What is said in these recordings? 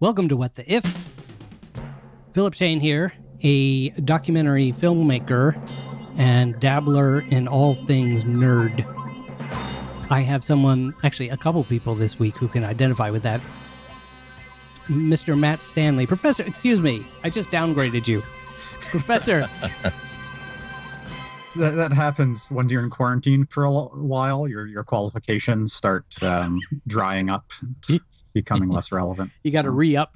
Welcome to What the If. Philip Shane here, a documentary filmmaker and dabbler in all things nerd. I have someone, actually, a couple people this week who can identify with that. Mr. Matt Stanley. Professor, excuse me, I just downgraded you. Professor. that, that happens when you're in quarantine for a while. Your your qualifications start um, drying up, becoming less relevant. You got to re up.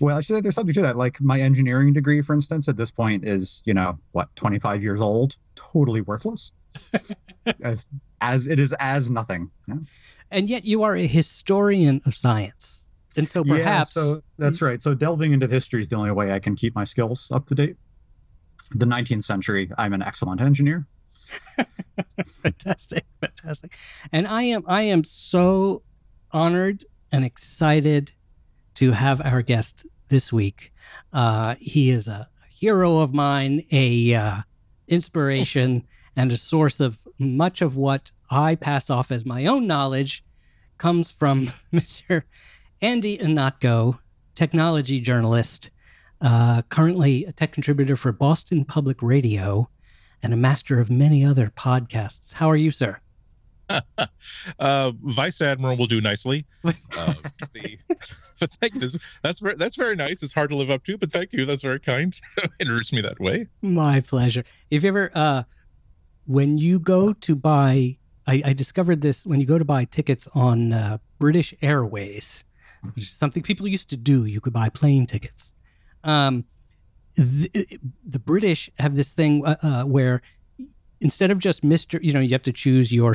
Well, I should say there's something to that. Like my engineering degree, for instance, at this point is you know what 25 years old, totally worthless. as as it is as nothing. Yeah. And yet you are a historian of science. And so perhaps yeah, so that's right. So delving into history is the only way I can keep my skills up to date the 19th century, I'm an excellent engineer. fantastic, fantastic. And I am I am so honored and excited to have our guest this week. Uh, he is a hero of mine, a uh, inspiration, and a source of much of what I pass off as my own knowledge comes from Mr. Andy Ihnatko, technology journalist uh, currently a tech contributor for Boston Public Radio and a master of many other podcasts. How are you, sir? Uh, Vice Admiral will do nicely. Uh, the, but thank you. That's very, that's very nice. It's hard to live up to, but thank you. That's very kind. Introduce me that way. My pleasure. If you ever, uh, when you go to buy, I, I discovered this when you go to buy tickets on uh, British Airways, which is something people used to do. You could buy plane tickets. Um, the, the, British have this thing uh, uh, where instead of just Mister, you know, you have to choose your,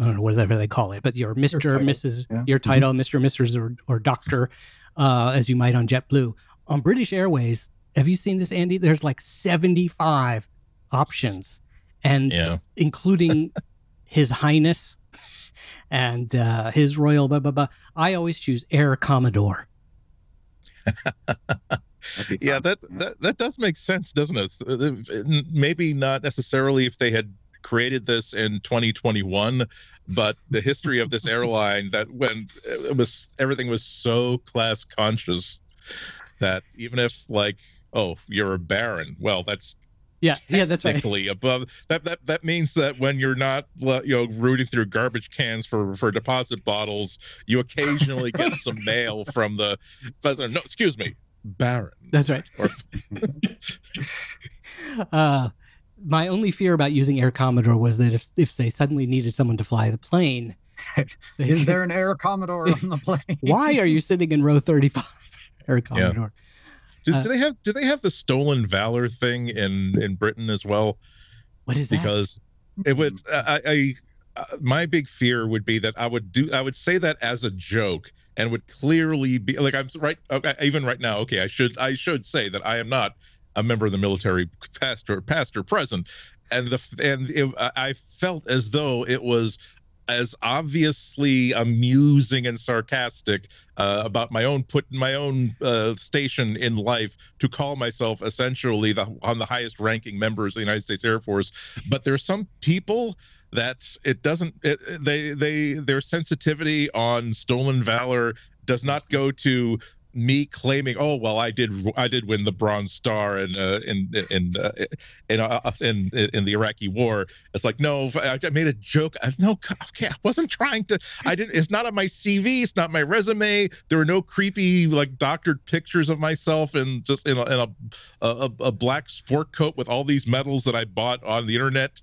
I don't know whatever they call it, but your Mister, Mrs, yeah. your title, mm-hmm. Mister, Mrs, or or Doctor, uh, as you might on JetBlue. On British Airways, have you seen this, Andy? There's like 75 options, and yeah. including His Highness and uh, His Royal blah blah blah. I always choose Air Commodore. yeah, that, that that does make sense, doesn't it? Maybe not necessarily if they had created this in 2021 but the history of this airline that when it was everything was so class conscious that even if like oh you're a baron well that's yeah yeah that's technically right. above that that that means that when you're not you know rooting through garbage cans for for deposit bottles you occasionally get some mail from the but no excuse me Baron. That's right. uh, my only fear about using Air Commodore was that if if they suddenly needed someone to fly the plane, is there an Air Commodore on the plane? why are you sitting in row thirty five, Air Commodore? Yeah. Do, uh, do, they have do they have the stolen valor thing in in Britain as well? What is that? Because it would I, I uh, my big fear would be that I would do I would say that as a joke and would clearly be like I'm right okay, even right now okay I should I should say that I am not a member of the military past or past or present and the and it, I felt as though it was as obviously amusing and sarcastic uh, about my own put my own uh, station in life to call myself essentially the on the highest ranking members of the United States Air Force. But there's some people that it doesn't it, they they their sensitivity on stolen valor does not go to me claiming, oh well, I did I did win the Bronze Star in uh, in in uh, in, uh, in, in the Iraqi War. It's like no, I, made a joke. I, no, okay, I wasn't trying to. I didn't. It's not on my CV. It's not my resume. There were no creepy like doctored pictures of myself and just in a, in a, a a black sport coat with all these medals that I bought on the internet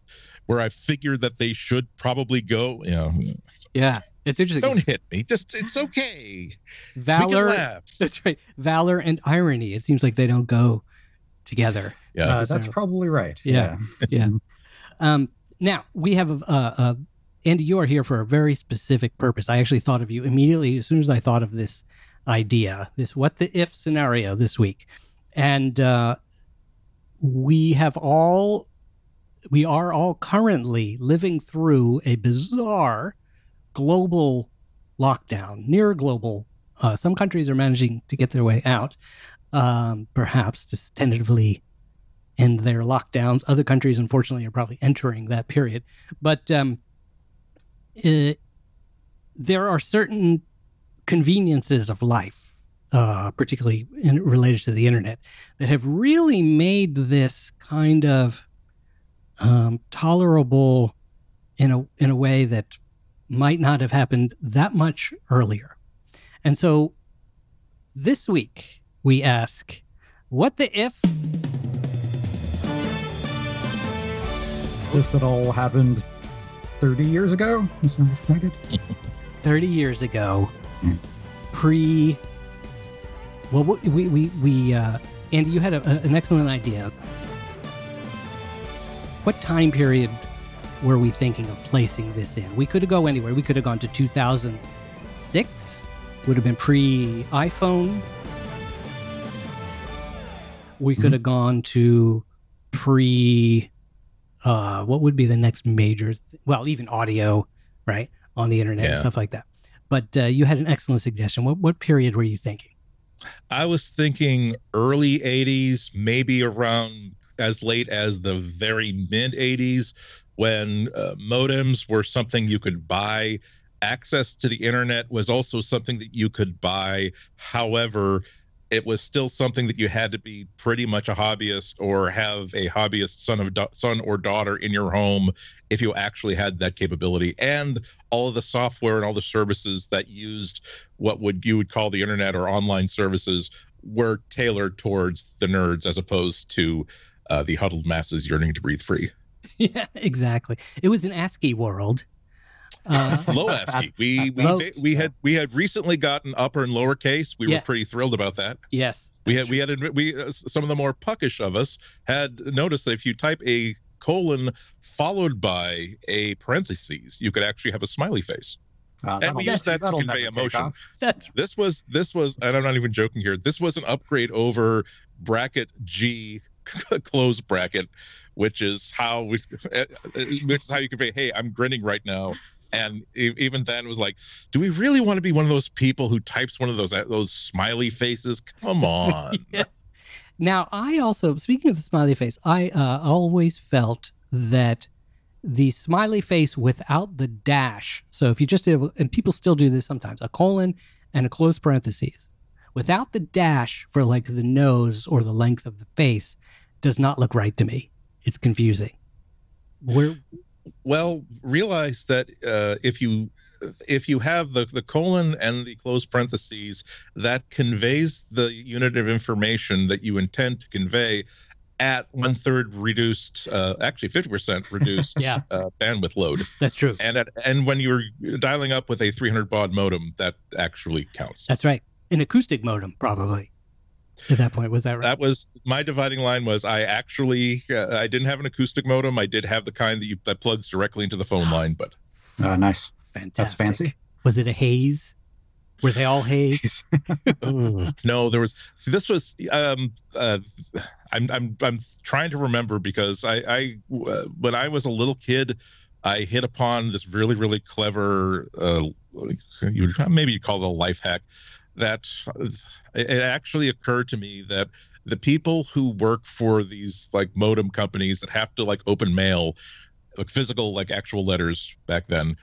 where I figured that they should probably go. You know, yeah, it's interesting. Don't hit me. Just it's okay. Valor. That's right. Valor and irony. It seems like they don't go together. Yeah, uh, that's probably right. Yeah, yeah. yeah. Um, now we have a, a, a Andy. You are here for a very specific purpose. I actually thought of you immediately as soon as I thought of this idea, this what the if scenario this week, and uh, we have all we are all currently living through a bizarre global lockdown, near global. Uh, some countries are managing to get their way out, um, perhaps just tentatively end their lockdowns. Other countries, unfortunately, are probably entering that period. But um, it, there are certain conveniences of life uh, particularly in, related to the internet, that have really made this kind of um, tolerable in a in a way that might not have happened that much earlier. And so this week we ask, what the if? This had all happened 30 years ago. Is that excited? 30 years ago, Hmm. pre. Well, we, we, we uh, Andy, you had a- an excellent idea. What time period were we thinking of placing this in? We could have go anywhere. We could have gone to 2006, would have been pre iPhone. We could Mhm. have gone to pre. Uh, what would be the next major? Th- well, even audio, right, on the internet and stuff like that. But uh, you had an excellent suggestion. What what period were you thinking? I was thinking early 80s, maybe around as late as the very mid 80s when uh, modems were something you could buy. Access to the internet was also something that you could buy. However, it was still something that you had to be pretty much a hobbyist or have a hobbyist son of son or daughter in your home if you actually had that capability and all of the software and all the services that used what would you would call the internet or online services were tailored towards the nerds as opposed to uh, the huddled masses yearning to breathe free. yeah, exactly. It was an ASCII world. Uh, Low ASCII. We we, Low- we had we had recently gotten upper and lower case. We Yeah. were pretty thrilled about that. yes, We that's had we had we uh, some of the more puckish of us had noticed that if you type a colon followed by a parentheses, you could actually have a smiley face. Uh, And we use that to convey emotion. off. that's this was this was and i'm not even joking here this was an upgrade over bracket g close bracket which is how we which is how you convey hey i'm grinning right now and even then was like do we really want to be one of those people who types one of those uh, those smiley faces come on yes. Now, I also, speaking of the smiley face, I uh, always felt that the smiley face without the dash. So if you just did, and people still do this sometimes, a colon and a close parentheses, without the dash for like the nose or the length of the face, does not look right to me. It's confusing. Where well realize that uh, if you if you have the, the colon and the close parentheses that conveys the unit of information that you intend to convey at one third reduced uh, actually 50% reduced Yeah. uh, bandwidth load that's true. and at, and when you're dialing up with a 300 baud modem that actually counts That's right. An acoustic modem, probably. At that point, was that right? that was my dividing line was i actually uh, i didn't have an acoustic modem i did have the kind that you that plugs directly into the phone line but Uh, nice. Fantastic. That's fancy. Was it a Hayes? Were they all Hayes? no, there was. See, this was. Um, uh, I'm I'm I'm trying to remember because I I uh, when I was a little kid, I hit upon this really really clever. Uh, you maybe you call it a life hack. That it actually occurred to me that the people who work for these like modem companies that have to like open mail, like physical like actual letters back then,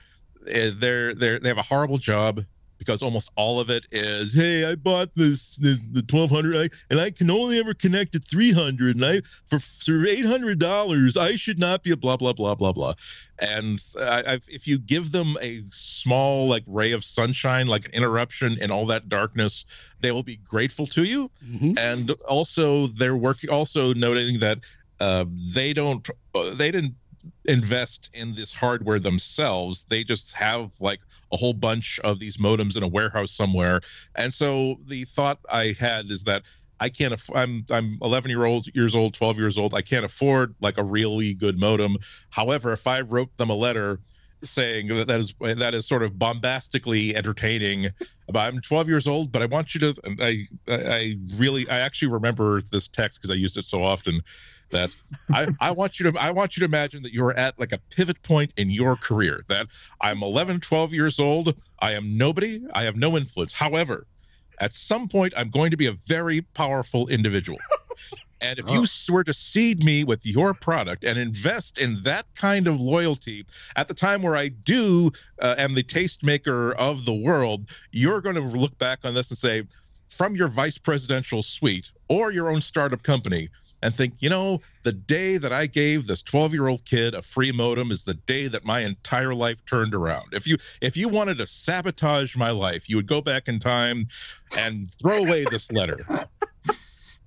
eh, they're they're they have a horrible job because almost all of it is hey i bought this, this the 1200 and i can only ever connect to 300 and i for, for 800 dollars i should not be a blah blah blah blah blah and I, I've, if you give them a small like ray of sunshine like an interruption in all that darkness they will be grateful to you Mhm. and also they're working also noting that uh, they don't uh, they didn't invest in this hardware themselves. They just have like a whole bunch of these modems in a warehouse somewhere. And so the thought i had is that i can't aff- i'm i'm 11 year old years old 12 years old. I can't afford like a really good modem. However if i wrote them a letter saying that that is that is sort of bombastically entertaining i'm 12 years old but i want you to i I really i actually remember this text because i used it so often that I, I want you to I want you to imagine that you're at like a pivot point in your career that I'm 11 12 years old I am nobody I have no influence however at some point I'm going to be a very powerful individual and if you Oh. were to seed me with your product and invest in that kind of loyalty at the time where I do uh, am the tastemaker of the world you're going to look back on this and say from your vice presidential suite or your own startup company and think, you know, the day that I gave this 12 year old kid a free modem is the day that my entire life turned around. If you if you wanted to sabotage my life, you would go back in time and throw away this letter.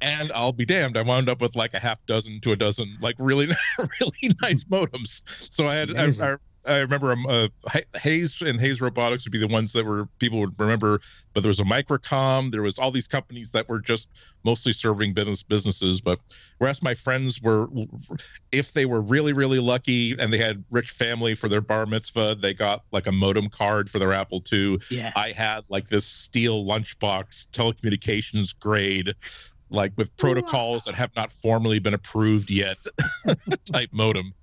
and I'll be damned, I wound up with like a half dozen to a dozen like really really nice modems. So I had I, I, I remember um, uh, Hayes and Hayes Robotics would be the ones that were people would remember, but there was a Microcom. There was all these companies that were just mostly serving business businesses. But whereas my friends were, if they were really really lucky and they had rich family for their bar mitzvah, they got like a modem card for their Apple II. Yeah. I had like this steel lunchbox telecommunications grade like with protocols that have not formally been approved yet type modem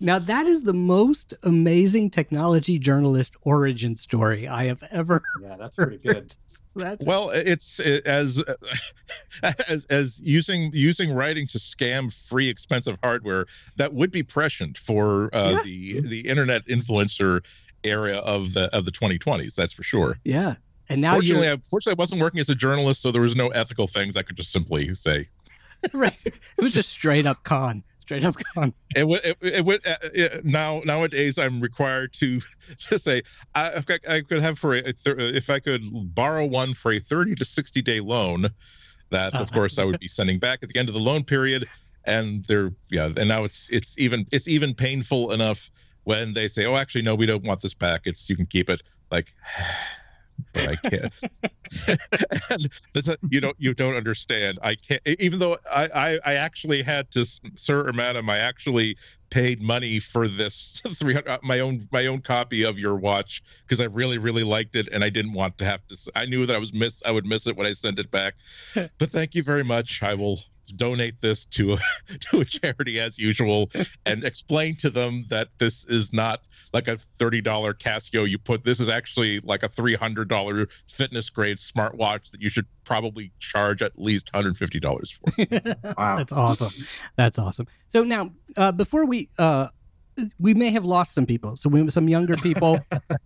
now that is the most amazing technology journalist origin story I have ever. Yeah, that's pretty good. That's well, it's it, as as as using using writing to scam free expensive hardware that would be prescient for uh, yeah. the the internet influencer area of the of the 2020s. That's for sure. Yeah, and now fortunately, I, fortunately, I wasn't working as a journalist, so there was no ethical things I could just simply say. right, it was just straight up con straight up con. It would. It, it would. Uh, it, now nowadays, I'm required to just say I, I could have for a, if I could borrow one for a 30 to 60 day loan. That of uh course I would be sending back at the end of the loan period, and they're yeah. And now it's it's even it's even painful enough when they say, oh, actually no, we don't want this back. It's you can keep it. Like but I can't. and that's a, you don't you don't understand. I can't. Even though I I, I actually had to, sir or madam, I actually paid money for this 300 uh, my own my own copy of your watch because I really really liked it and I didn't want to have to. I knew that I was miss I would miss it when I sent it back. but thank you very much. I will donate this to a to a charity as usual and explain to them that this is not like a $30 Casio you put this is actually like a $300 fitness grade smartwatch that you should probably charge at least $150 for. wow. That's awesome. That's awesome. So now uh, before we uh, we may have lost some people. So we some younger people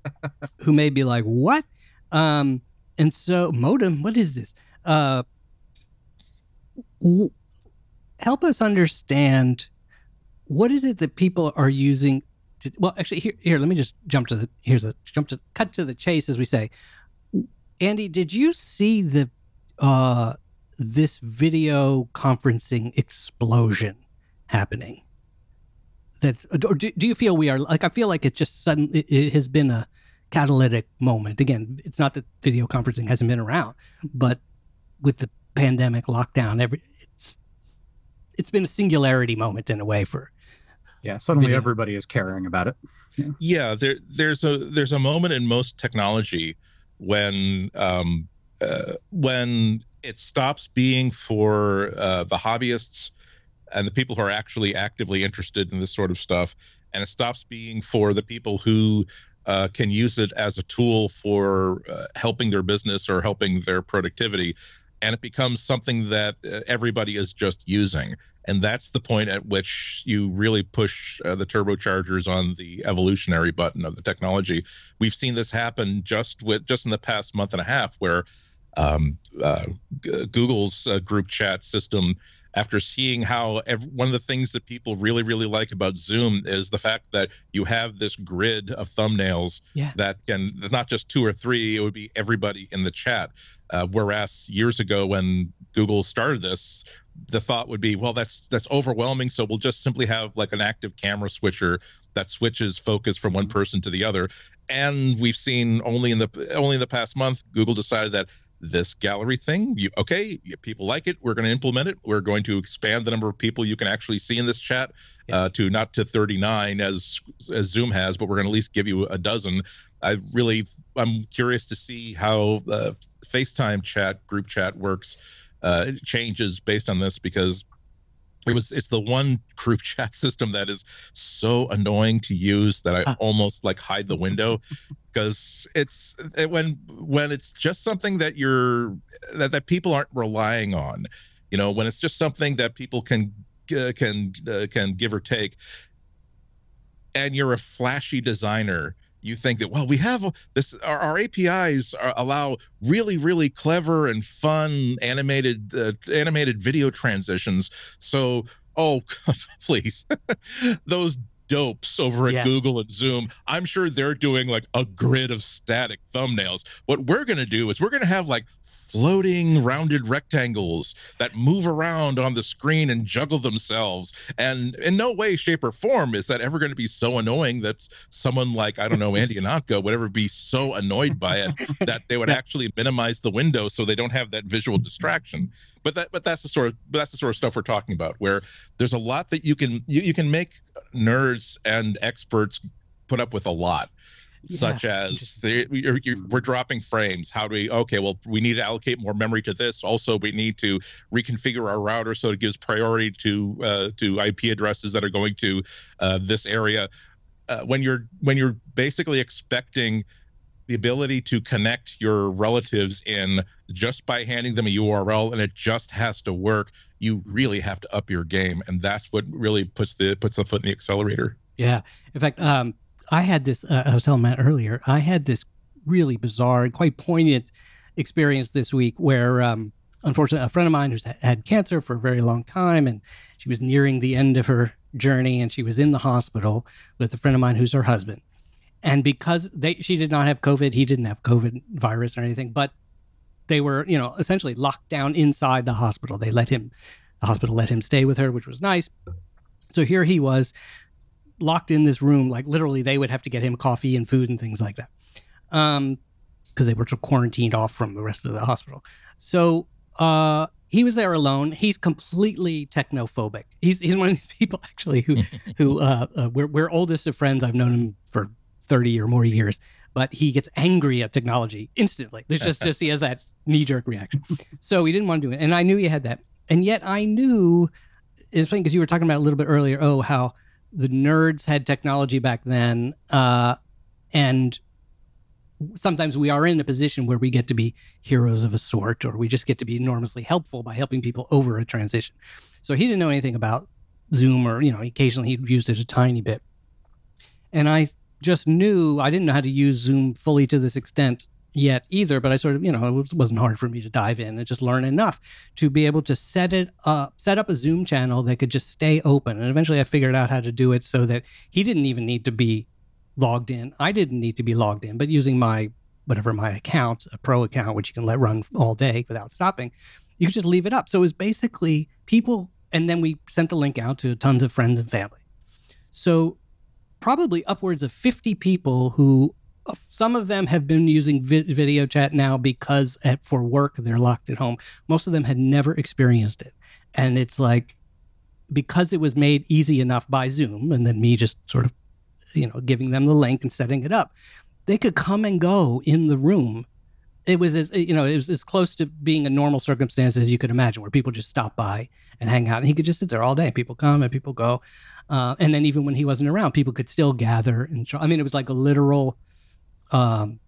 who may be like, "What?" Um, and so modem, what is this? Uh, help us understand what is it that people are using to, well actually here here let me just jump to the here's a jump to cut to the chase as we say. Andy did you see the uh this video conferencing explosion happening? That's or do, do you feel we are like i feel like it just sudden it, it has been a catalytic moment. Again it's not that video conferencing hasn't been around but with the pandemic lockdown. Every it's it's been a singularity moment in a way for. Yeah, suddenly video. everybody is caring about it. Yeah. yeah, there there's a there's a moment in most technology when um, uh, when it stops being for uh, the hobbyists and the people who are actually actively interested in this sort of stuff, and it stops being for the people who uh, can use it as a tool for uh, helping their business or helping their productivity and it becomes something that uh, everybody is just using. And that's the point at which you really push uh, the turbochargers on the evolutionary button of the technology. We've seen this happen just with just in the past month and a half where um, uh, google's uh, group chat system after seeing how every, one of the things that people really really like about zoom is the fact that you have this grid of thumbnails yeah. that can it's not just two or three it would be everybody in the chat uh, whereas years ago when google started this the thought would be well that's that's overwhelming so we'll just simply have like an active camera switcher that switches focus from one mm-hmm. person to the other and we've seen only in the only in the past month google decided that this gallery thing. You okay? People like it. We're going to implement it. We're going to expand the number of people you can actually see in this chat uh, to not to 39 as as Zoom has, but we're going to at least give you a dozen. I really, I'm curious to see how uh, FaceTime chat, group chat works, uh, changes based on this because it was it's the one group chat system that is so annoying to use that I almost like hide the window because it's it, when when it's just something that you're that, that people aren't relying on you know when it's just something that people can uh, can uh, can give or take and you're a flashy designer you think that well we have this our, our apis are, allow really really clever and fun animated uh, animated video transitions so oh please those dopes over at yeah. Google and Zoom, I'm sure they're doing like a grid of static thumbnails. What we're going to do is we're going to have like floating rounded rectangles that move around on the screen and juggle themselves. And in no way, shape, or form is that ever going to be so annoying that someone like, I don't know, Andy Ihnatko would ever be so annoyed by it that they would actually minimize the window so they don't have that visual distraction. But that but that's the sort of that's the sort of stuff we're talking about where there's a lot that you can you, you can make nerds and experts put up with a lot such as the, you're, you're, we're dropping frames. How do we? Okay, well, we need to allocate more memory to this. Also, we need to reconfigure our router so it gives priority to uh, to IP addresses that are going to uh, this area. Uh, when you're when you're basically expecting the ability to connect your relatives in just by handing them a URL and it just has to work, you really have to up your game, and that's what really puts the puts the foot in the accelerator. Yeah. In fact, um, I had this, uh, I was telling Matt earlier, I had this really bizarre and quite poignant experience this week where, um, unfortunately, a friend of mine who's had cancer for a very long time and she was nearing the end of her journey and she was in the hospital with a friend of mine who's her husband. And because they, she did not have COVID, he didn't have COVID virus or anything, but they were, you know, essentially locked down inside the hospital. They let him, the hospital let him stay with her, which was nice. So here he was locked in this room. Like literally, they would have to get him coffee and food and things like that, um, because they were quarantined off from the rest of the hospital. So uh, he was there alone. He's completely technophobic. He's he's one of these people actually who who uh, uh, we're we're oldest of friends. I've known him for thirty or more years, but he gets angry at technology instantly. It's just just he has that knee jerk reaction. So he didn't want to do it, and I knew he had that, and yet I knew it's funny because you were talking about a little bit earlier. Oh, how the nerds had technology back then, uh, and sometimes we are in a position where we get to be heroes of a sort, or we just get to be enormously helpful by helping people over a transition. So he didn't know anything about Zoom, or you know, occasionally he'd used it a tiny bit, and I just knew I didn't know how to use Zoom fully to this extent yet either, but I sort of, you know, it wasn't hard for me to dive in and just learn enough to be able to set it up, set up a Zoom channel that could just stay open. And eventually I figured out how to do it so that he didn't even need to be logged in. I didn't need to be logged in, but using my, whatever my account, a pro account, which you can let run all day without stopping, you could just leave it up. So it was basically people, and then we sent the link out to tons of friends and family. So probably upwards of 50 people who some of them have been using vi- video chat now because at, for work they're locked at home. Most of them had never experienced it. And it's like, because it was made easy enough by Zoom and then me just sort of, you know, giving them the link and setting it up, they could come and go in the room. It was as, you know, it was as close to being a normal circumstance as you could imagine where people just stop by and hang out. And he could just sit there all day. People come and people go. Uh, and then even when he wasn't around, people could still gather and try. I mean, it was like a literal um,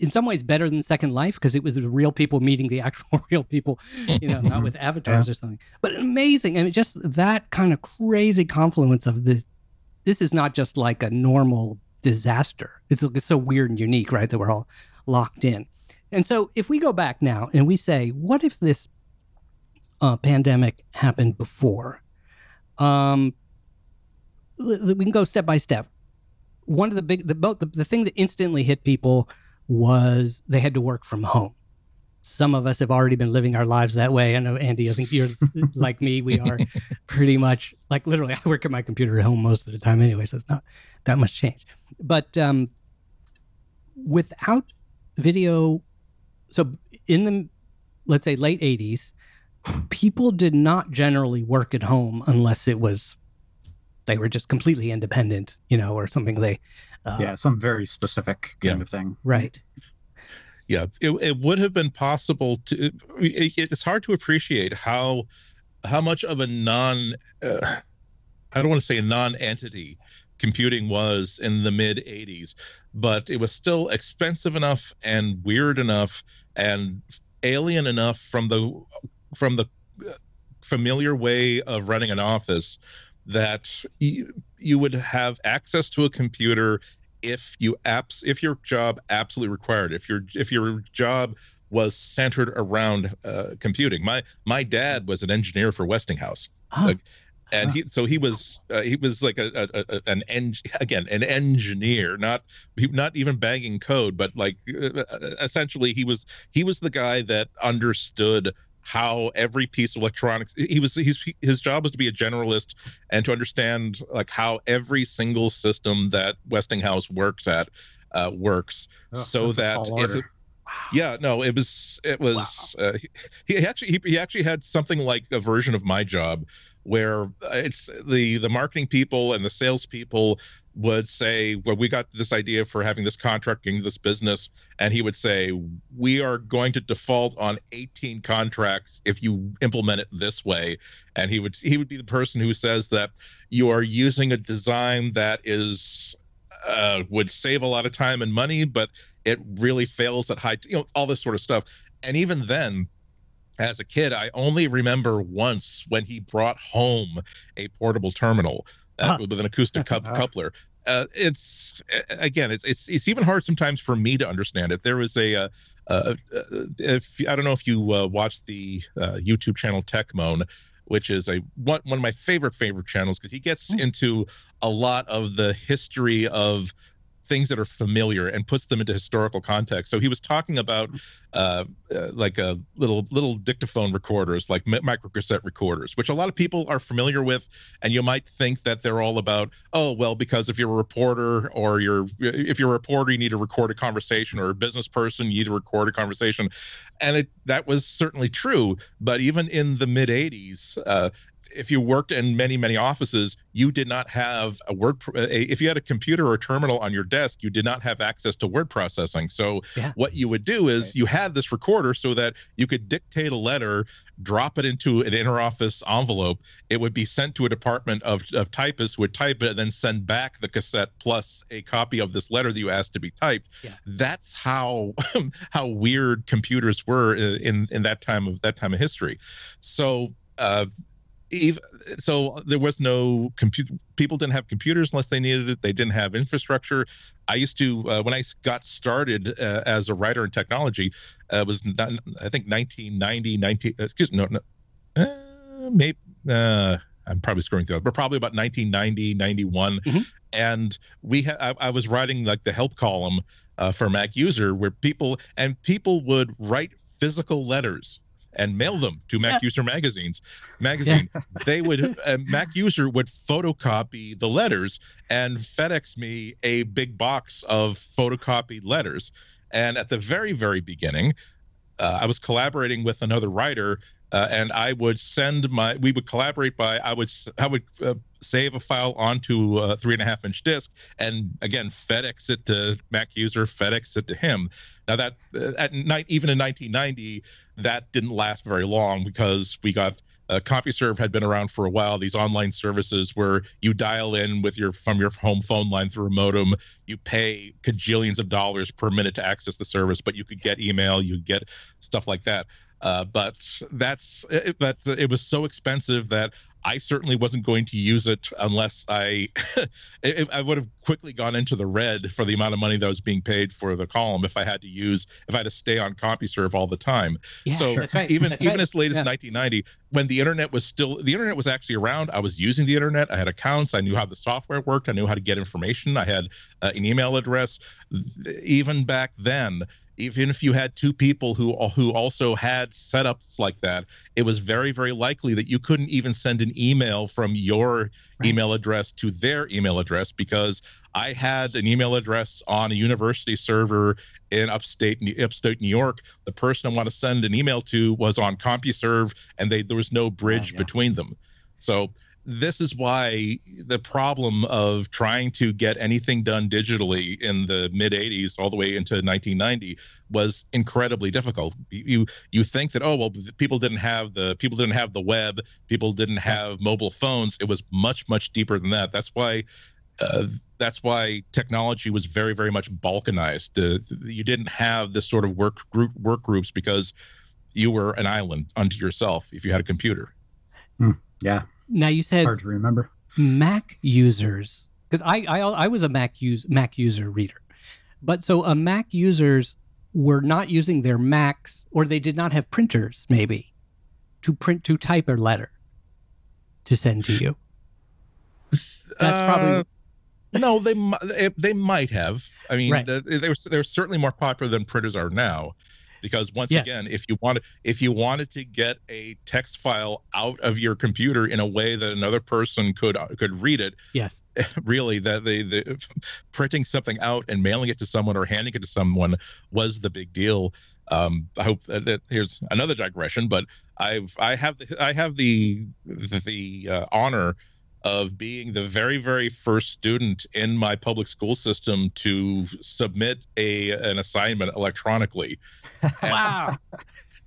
in some ways better than Second Life because it was the real people meeting the actual real people, you know, not with avatars yeah. or something. But amazing. I mean, just that kind of crazy confluence of this. This is not just like a normal disaster. It's, it's so weird and unique, right? That we're all locked in. And so if we go back now and we say, what if this uh, pandemic happened before? Um, we can go step by step one of the big the, the the thing that instantly hit people was they had to work from home. Some of us have already been living our lives that way. I know Andy. I think you're like me. We are pretty much like literally. I work at my computer at home most of the time anyway, so it's not that much change. But um, without video, so in the let's say late '80s, people did not generally work at home unless it was they were just completely independent, you know, or something they. Uh, yeah, some very specific kind yeah. of thing. Right. Yeah, it, it would have been possible to. It, it's hard to appreciate how how much of a non. Uh, I don't want to say a non-entity computing was in the mid 80s, but it was still expensive enough and weird enough and alien enough from the from the uh, familiar way of running an office that you, you would have access to a computer if you apps if your job absolutely required if your if your job was centered around uh, computing. My my dad was an engineer for westinghouse. Ah, Like, and he so he was uh, he was like a, a, a an en- again an engineer not not even banging code but like uh, essentially he was he was the guy that understood how every piece of electronics he was he's his job was to be a generalist and to understand like how every single system that Westinghouse works at uh, works Oh, so that if it, yeah no it was it was uh, he, he actually he, he actually had something like a version of my job where uh, it's the the marketing people and the sales people would say well we got this idea for having this contract getting this business and he would say we are going to default on 18 contracts if you implement it this way and he would he would be the person who says that you are using a design that is uh, would save a lot of time and money but it really fails at high you know all this sort of stuff and even then as a kid i only remember once when he brought home a portable terminal uh, Huh. with an acoustic Ah. coupler uh, it's again it's, it's it's even hard sometimes for me to understand it there was a uh, uh, uh, if i don't know if you uh, watch the uh, youtube channel techmoan which is a one, one of my favorite favorite channels because he gets Mm. into a lot of the history of things that are familiar and puts them into historical context. So he was talking about uh, uh, like a little little dictaphone recorders, like mi- microcassette recorders, which a lot of people are familiar with, and you might think that they're all about oh well because if you're a reporter or you're if you're a reporter you need to record a conversation or a business person you need to record a conversation, and it that was certainly true. But even in the mid '80s. Uh, if you worked in many many offices you did not have a word a, if you had a computer or terminal on your desk you did not have access to word processing so Yeah. what you would do is Right. you had this recorder so that you could dictate a letter drop it into an interoffice envelope it would be sent to a department of, of typists who would type it and then send back the cassette plus a copy of this letter that you asked to be typed Yeah. that's how how weird computers were in in that time of that time of history so uh even, so there was no computer people didn't have computers unless they needed it. They didn't have infrastructure. I used to uh, when i got started uh, as a writer in technology uh, it was not, i think 1990 19 excuse me no, no uh, maybe uh, i'm probably screwing through it but probably about 1990 91 Mhm. and we ha- I, I was writing like the help column uh, for mac user where people and people would write physical letters and mail them to Mac User magazines. Magazine. They would uh, Mac User would photocopy the letters and FedEx me a big box of photocopied letters. And at the very very beginning, uh, I was collaborating with another writer, uh, and I would send my. We would collaborate by. I would I would uh, save a file onto a three and a half inch disk, and again FedEx it to Mac user, FedEx it to him. Now that uh, at night, even in 1990, that didn't last very long because we got. Uh, CompuServe had been around for a while. These online services where you dial in with your from your home phone line through a modem, you pay cajillions of dollars per minute to access the service, but you could get email, you get stuff like that. Uh, but that's it, but it was so expensive that I certainly wasn't going to use it unless I it, I would have quickly gone into the red for the amount of money that was being paid for the column if I had to use if I had to stay on CompuServe all the time. Yeah, so right. even That's even right. as late as Yeah. 1990 when the internet was still the internet was actually around i was using the internet i had accounts i knew how the software worked i knew how to get information i had uh, an email address even back then even if you had two people who who also had setups like that it was very very likely that you couldn't even send an email from your Right. email address to their email address because I had an email address on a university server in upstate upstate New York. The person I want to send an email to was on CompuServe, and they there was no oh, bridge yeah. between them. So this is why the problem of trying to get anything done digitally in the mid 80s all the way into 1990 was incredibly difficult. You you think that oh well people didn't have the people didn't have the web people didn't have mobile phones. It was much much deeper than that. That's why uh, that's why technology was very very much balkanized. Uh, you didn't have this sort of work group work groups because you were an island unto yourself if you had a computer. Yeah, Now you said hard to remember. Mac users because I, I I was a Mac use Mac user reader, but so a Mac users were not using their Macs or they did not have printers maybe to print to type a letter to send to you. That's probably Uh, no, they mi- they might have. I mean, Right. uh, they were they're certainly more popular than printers are now, because once Yes. again, if you wanted if you wanted to get a text file out of your computer in a way that another person could uh, could read it, yes. really that the the printing something out and mailing it to someone or handing it to someone was the big deal. Um, I hope that, that here's another digression, but I've I have the I have the the, the uh, honor of being the very very first student in my public school system to submit a an assignment electronically. And- Wow.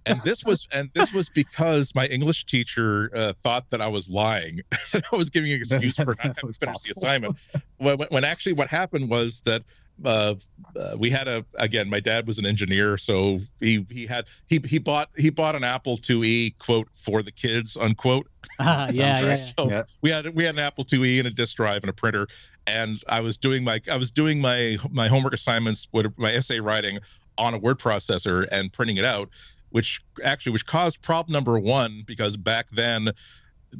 and this was and this was because my english teacher uh, thought that i was lying. That i was giving an excuse for not having finished the assignment. When- when actually what happened was that uh, uh, we had a again my dad was an engineer so he he had he he bought he bought an apple IIe quote for the kids unquote Ah, yeah, yeah, yeah. so Yeah. we had we had an Apple IIe and a disk drive and a printer, and I was doing my I was doing my my homework assignments with my essay writing on a word processor and printing it out, which actually which caused problem number one because back then,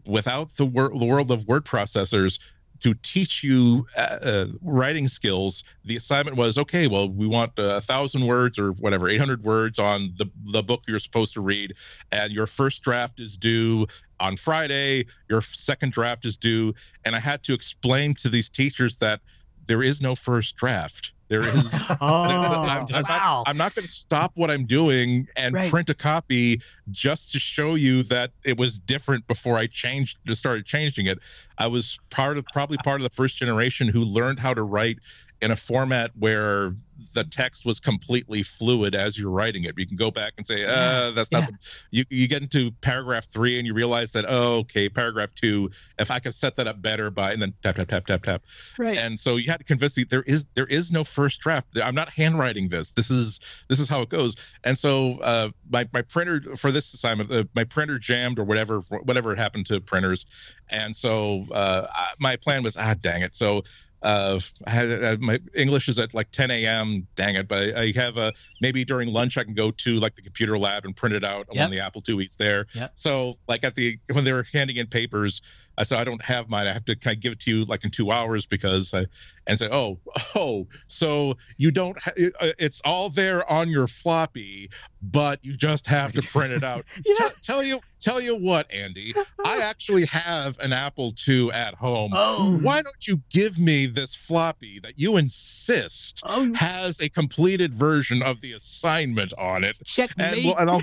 without the wor- the world of word processors. To teach you uh, uh, writing skills, the assignment was okay. Well, we want a thousand words or whatever, eight hundred words on the the book you're supposed to read, and your first draft is due on Friday, your second draft is due. And I had to explain to these teachers that there is no first draft. There is. Oh, I'm- I'm oh, wow. I'm not going to stop what I'm doing and Right. print a copy just to show you that it was different before I changed, to started changing it. I was part of probably part of the first generation who learned how to write in a format where the text was completely fluid as you're writing it. You can go back and say, uh, that's not. Yeah. The, you you get into paragraph three and you realize that oh, okay, paragraph two. If I could set that up better by and then tap tap tap tap tap right. and so you had to convince the there is there is no first draft i'm not handwriting this this is this is how it goes and so uh my, my printer for this assignment uh, my printer jammed or whatever whatever happened to printers and so uh I- my plan was ah dang it so uh, had, uh, my English is at like 10 a.m. Dang it! But I, have a maybe during lunch I can go to like the computer lab and print it out Yep. when the Apple IIe's there. Yep. So like at the when they were handing in papers, I said I don't have mine. I have to kind of give it to you like in two hours because I and say oh oh so you don't ha- it- uh, it's all there on your floppy, but you just have to print it out. Yeah. Tell- tell you tell you what, Andy, I actually have an Apple II at home. Oh, Why don't you give me this floppy that you insist oh, has a completed version of the assignment on it? checkmate. And, well, and I'll,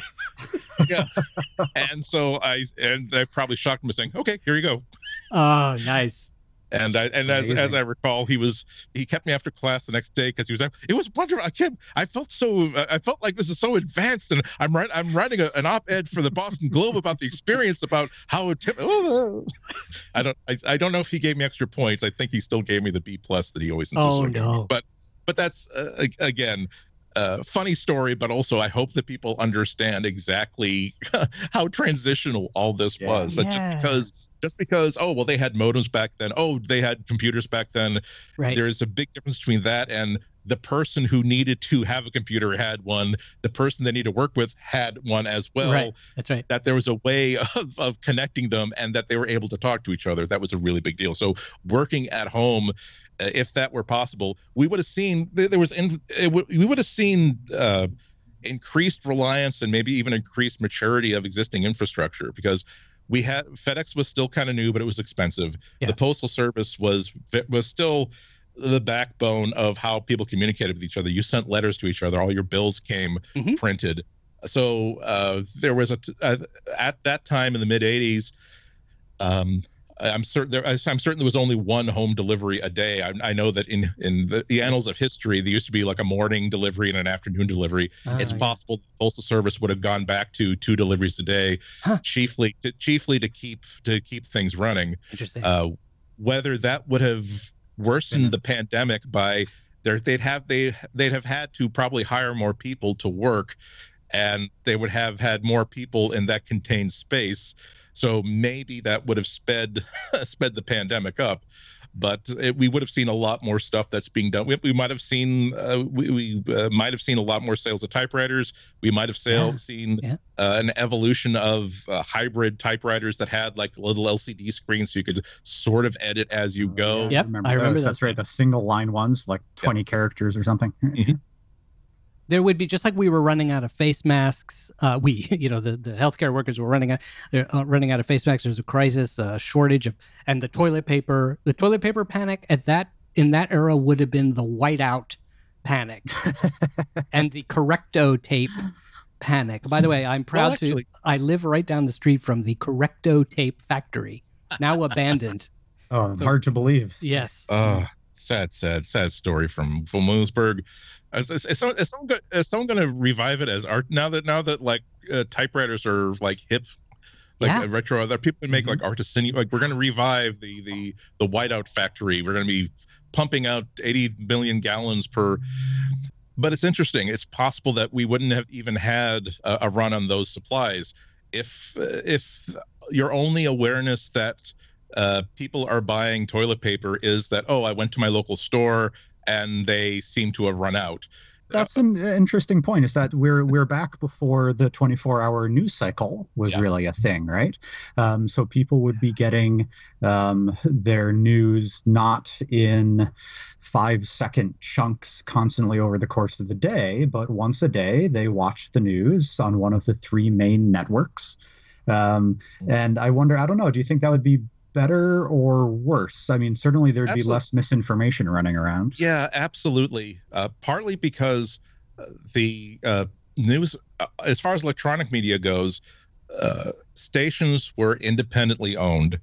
yeah. And so I and I probably shocked him by saying, "Okay, here you go." Oh, nice. And I and as, as I recall, he was he kept me after class the next day because he was like, it was wonderful. I can't. I felt so. I felt like this is so advanced, and I'm writing I'm writing a, an op-ed for the Boston Globe about the experience about how. It, I don't I, I don't know if he gave me extra points. I think he still gave me the B plus that he always insisted Oh, on me. no. But but that's uh, again uh, funny story, but also I hope that people understand exactly how transitional all this Yeah. was. That Yeah. just because just because oh well they had modems back then, oh they had computers back then. Right. There's a big difference between that and the person who needed to have a computer had one. The person they need to work with had one as well. Right. That's right. That there was a way of, of connecting them and that they were able to talk to each other. That was a really big deal. So working at home, uh, if that were possible, we would have seen there was in, it would- we would have seen uh, increased reliance and maybe even increased maturity of existing infrastructure because we had FedEx was still kind of new, but it was expensive. Yeah. The postal service was was still the backbone of how people communicated with each other. You sent letters to each other. All your bills came Mhm. printed. So uh, there was a t- uh, at that time in the mid '80s. Um, I'm certain there. I'm certain there was only one home delivery a day. I, I know that in in the, the annals of history, there used to be like a morning delivery and an afternoon delivery it's Ah, yeah. possible the postal service would have gone back to two deliveries a day Huh. chiefly to, chiefly to keep to keep things running Interesting. uh, whether that would have worsened Yeah. the pandemic by there they'd have they they'd have had to probably hire more people to work and they would have had more people in that contained space So maybe that would have sped sped the pandemic up but it, we would have seen a lot more stuff that's being done. We, we might have seen uh, we, we uh, might have seen a lot more sales of typewriters. We might have sailed, Yeah. seen Yeah. uh, an evolution of uh, hybrid typewriters that had like little LCD screens, so you could sort of edit as you go. Yep, I remember those. those. That's right. The single line ones, like 20 characters or something. There would be just like we were running out of face masks. Uh, we, you know, the, the healthcare workers were running out, uh, running out of face masks. There's a crisis, a shortage of, and the toilet paper, the toilet paper panic at that in that era would have been the whiteout panic and the Ko-Rec-Type panic. By the way, I'm proud actually- to. I live right down the street from the Ko-Rec-Type factory, now abandoned. Oh, hard to believe. Yes. Oh, sad, sad, sad story from from Williamsburg. Is, is, is, someone, is, someone, someone going to revive it as art now that now that like uh, typewriters are like hip, like Yeah. retro? That people can make like artisan. Like we're going to revive the the the whiteout factory. We're going to be pumping out 80 million gallons per. But it's interesting. It's possible that we wouldn't have even had a, a run on those supplies if if your only awareness that uh, people are buying toilet paper is that oh I went to my local store and they seem to have run out. That's an interesting point. Is that we're we're back before the 24-hour news cycle was Yeah. really a thing, right? Um, so people would be getting um, their news not in five-second chunks constantly over the course of the day, but once a day they watch the news on one of the three main networks. Um, and I wonder, I don't know, do you think that would be better or worse? I mean, certainly there'd be less misinformation running around. Yeah, absolutely. Uh, partly because uh, the uh, news, uh, as far as electronic media goes, uh, stations were independently owned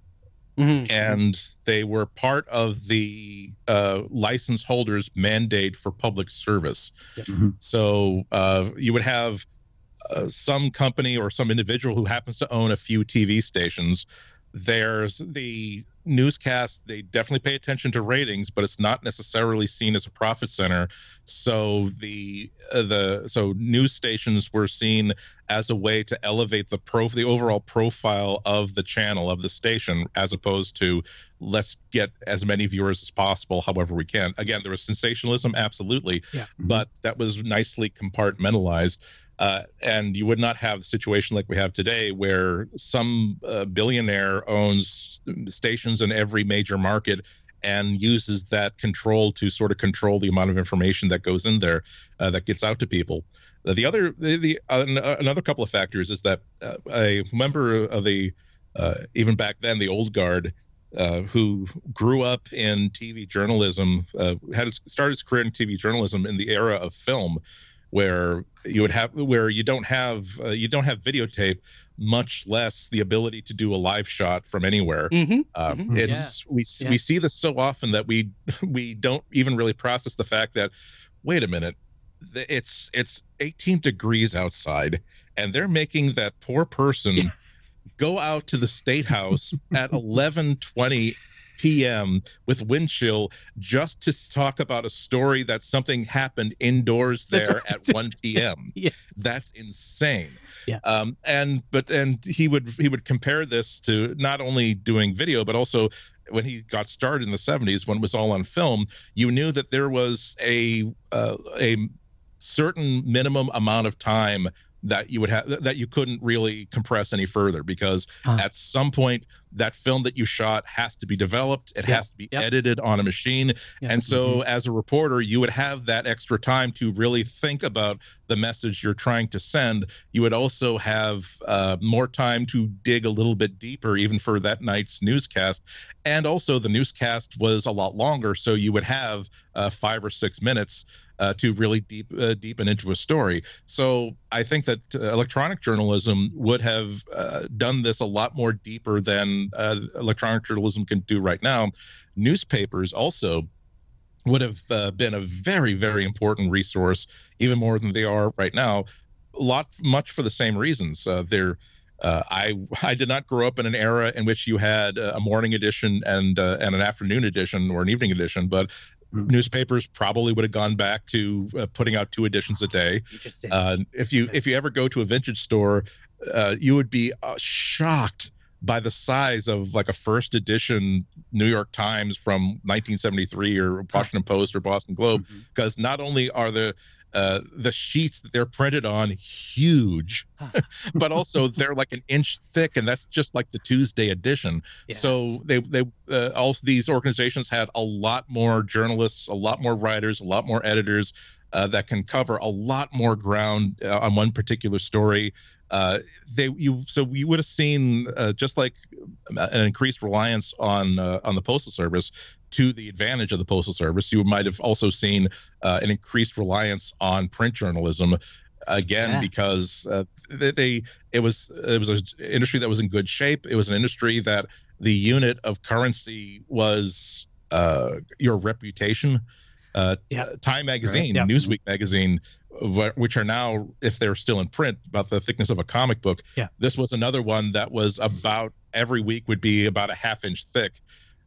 Mhm. and they were part of the uh, license holders mandate for public service. Mhm. So uh, you would have uh, some company or some individual who happens to own a few TV stations. There's the newscast. They definitely pay attention to ratings, but it's not necessarily seen as a profit center. So the uh, the so news stations were seen as a way to elevate the pro the overall profile of the channel of the station, as opposed to let's get as many viewers as possible, however we can. Again, there was sensationalism, absolutely, Yeah. but that was nicely compartmentalized. Uh, and you would not have the situation like we have today, where some uh, billionaire owns stations in every major market and uses that control to sort of control the amount of information that goes in there uh, that gets out to people. Uh, the other, the, the another couple of factors is that uh, a member of the, uh, even back then, the old guard, uh, who grew up in TV journalism, uh, had started his career in TV journalism in the era of film, where you would have where you don't have uh, you don't have videotape, much less the ability to do a live shot from anywhere. Mhm. Um, Mhm. It's we Yeah. we see this so often that we we don't even really process the fact that wait a minute, it's it's 18 degrees outside, and they're making that poor person go out to the state house at 11:20 p.m. with wind chill just to talk about a story that something happened indoors there right. at 1 p.m. Yes. That's insane. Yeah. Um, and but and he would he would compare this to not only doing video but also when he got started in the 70s when it was all on film you knew that there was a uh, a certain minimum amount of time that you would have that you couldn't really compress any further because Ah. at some point that film that you shot has to be developed it Yeah. has to be Yep. edited on a machine Yeah. and so as a reporter you would have that extra time to really think about the message you're trying to send you would also have uh, more time to dig a little bit deeper even for that night's newscast and also the newscast was a lot longer so you would have uh, five or six minutes uh, to really deep uh, deepen into a story. So i think that uh, electronic journalism would have uh, done this a lot more deeper than uh, electronic journalism can do right now. Newspapers also would have uh, been a very very important resource even more than they are right now. A lot much for the same reasons. They're uh, I I did not grow up in an era in which you had a morning edition and uh, and an afternoon edition or an evening edition, but Mm. newspapers probably would have gone back to uh, putting out two editions a day. Uh, if you if you ever go to a vintage store, uh, you would be uh, shocked by the size of like a first edition New York Times from 1973 or Washington Post or Boston Globe, because mm-hmm. not only are the uh, the sheets that they're printed on huge, but also they're like an inch thick, and that's just like the Tuesday edition. Yeah. So they they uh, all these organizations had a lot more journalists, a lot more writers, a lot more editors uh, that can cover a lot more ground uh, on one particular story. Uh, they you so you would have seen uh, just like an increased reliance on on the postal service to the advantage of the postal service. You might have also seen uh, an increased reliance on print journalism again yeah. because uh, they, they, it was it was an industry that was in good shape. It was an industry that the unit of currency was uh, your reputation. Uh, yeah. Time Magazine, right. yeah. Newsweek Magazine, which are now, if they're still in print, about the thickness of a comic book. Yeah. This was another one that was about every week would be about a half inch thick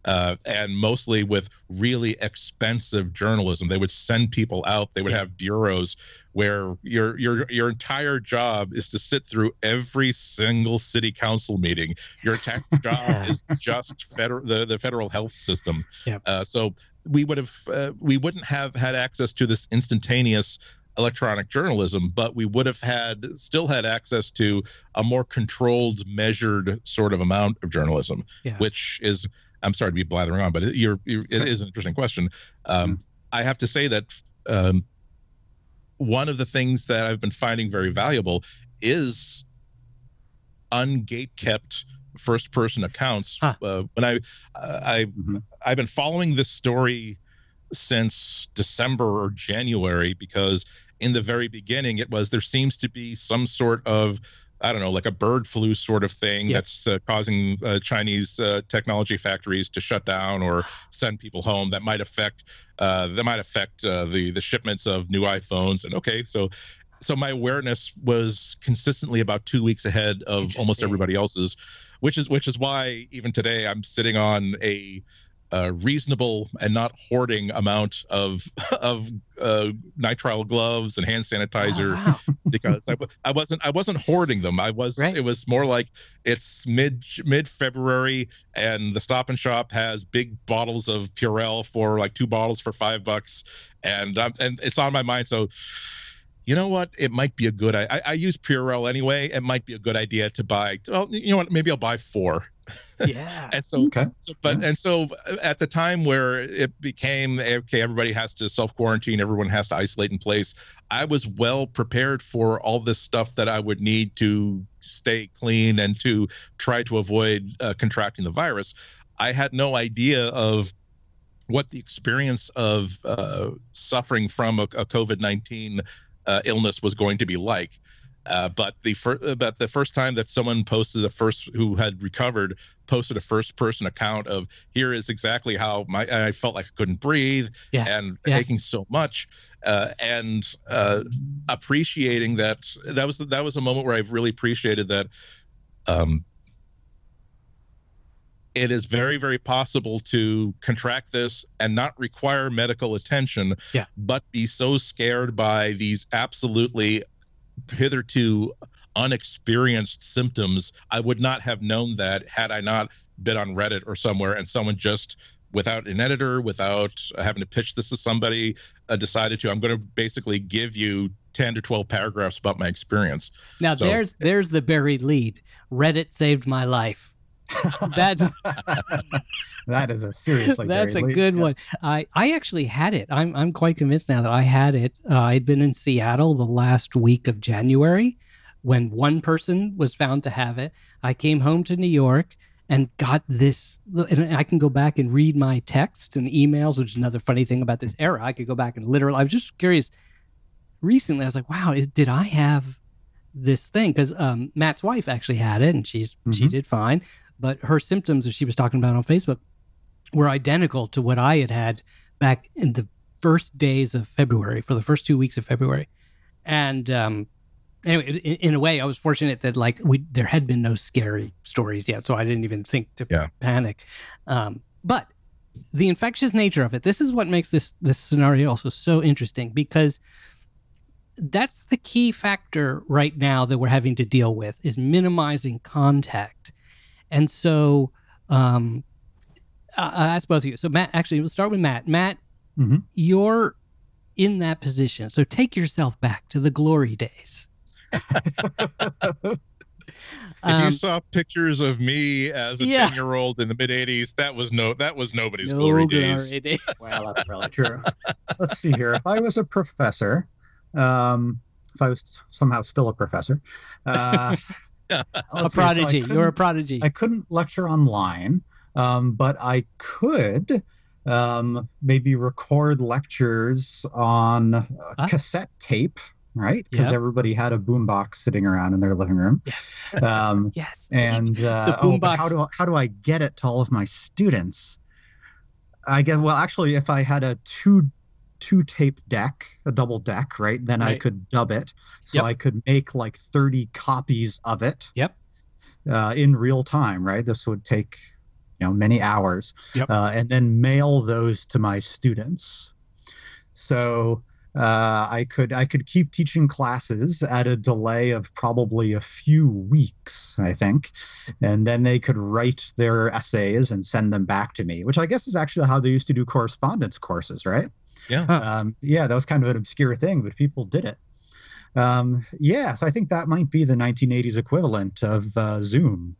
uh, and mostly with really expensive journalism. They would send people out. They would yeah. have bureaus where your your your entire job is to sit through every single city council meeting. Your tax job is just federal the, the federal health system. Yeah. Uh, so we would have uh, we wouldn't have had access to this instantaneous electronic journalism, but we would have had still had access to a more controlled, measured sort of amount of journalism, yeah. which is I'm sorry to be blathering on, but it, you're, you're, it is an interesting question. Um, mm-hmm. I have to say that um, one of the things that I've been finding very valuable is ungate kept first person accounts. Huh. Uh, when I uh, I mm-hmm. I've been following this story since December or January because in the very beginning it was there seems to be some sort of I don't know, like a bird flu sort of thing that's uh, causing uh, Chinese uh, technology factories to shut down or send people home. That might affect uh, that might affect uh, the the shipments of new iPhones. And okay, so so my awareness was consistently about two weeks ahead of almost everybody else's, which is which is why even today I'm sitting on a a reasonable and not hoarding amount of of uh, nitrile gloves and hand sanitizer oh, wow. because I, I wasn't I wasn't hoarding them. I was right. it was more like it's mid mid February and the Stop and Shop has big bottles of Purell for like two bottles for five bucks and um, and it's on my mind so you know what? It might be a good. I, I use Purell anyway. It might be a good idea to buy. Well, you know what? Maybe I'll buy four yeah. and so, okay. so, but yeah. and so at the time where it became okay, everybody has to self quarantine, everyone has to isolate in place. I was well prepared for all this stuff that I would need to stay clean and to try to avoid uh, contracting the virus. I had no idea of what the experience of uh, suffering from a, a COVID nineteen uh, illness was going to be like. Uh, but the first, uh, but the first time that someone posted the first who had recovered posted a first person account of here is exactly how my I felt like I couldn't breathe yeah. and yeah. aching so much, uh, and uh, appreciating that that was that was a moment where I've really appreciated that. Um, it is very very possible to contract this and not require medical attention yeah. but be so scared by these absolutely hitherto unexperienced symptoms. I would not have known that had I not been on Reddit or somewhere and someone just without an editor, without having to pitch this to somebody, uh, decided to. I'm going to basically give you 10 to 12 paragraphs about my experience. Now so, there's there's the buried lead. Reddit saved my life. That's that is a seriously that's a good yeah. one. I I actually had it. I'm I'm quite convinced now that I had it. Uh, I'd been in Seattle the last week of January when one person was found to have it. I came home to New York and got this. And I can go back and read my texts and emails, which is another funny thing about this era. I could go back and literally. I was just curious. Recently, I was like, "Wow, is, did I have this thing?" Because um, Matt's wife actually had it, and she's mm-hmm. she did fine but her symptoms, as she was talking about on Facebook, were identical to what I had had back in the first days of February, for the first two weeks of February. And um, anyway, in, in, a way, I was fortunate that like we there had been no scary stories yet, so I didn't even think to yeah. panic. Um, but the infectious nature of it, this is what makes this this scenario also so interesting because that's the key factor right now that we're having to deal with is minimizing contact And so, um, I, I ask both of you. So, Matt, actually, we'll start with Matt. Matt, Mhm. you're in that position. So, take yourself back to the glory days. If you Um, saw pictures of me as a Yeah. 10 year old in the mid 80s, that was no that was nobody's no glory glory days. days. well, that's probably true. Let's see here. If I was a professor, um, if I was somehow still a professor, uh, a let's so prodigy. You're a prodigy. I couldn't lecture online, um, but I could um, maybe record lectures on uh, Ah. cassette tape, right? Because Yep. everybody had a boombox sitting around in their living room. yes. Um, Yes. and uh, The oh, how do how do I get it to all of my students? I guess well, actually, if I had a two two tape deck, a double deck, right, then I could dub it, so Yep. I could make like thirty copies of it. Yep. Uh, in real time, right? This would take you know many hours, Yep. uh, and then mail those to my students. So uh, I could I could keep teaching classes at a delay of probably a few weeks, I think, and then they could write their essays and send them back to me, which I guess is actually how they used to do correspondence courses, right? Yeah. Huh. Um, yeah, that was kind of an obscure thing, but people did it. Um, yeah, so I think that might be the 1980s equivalent of uh, Zoom.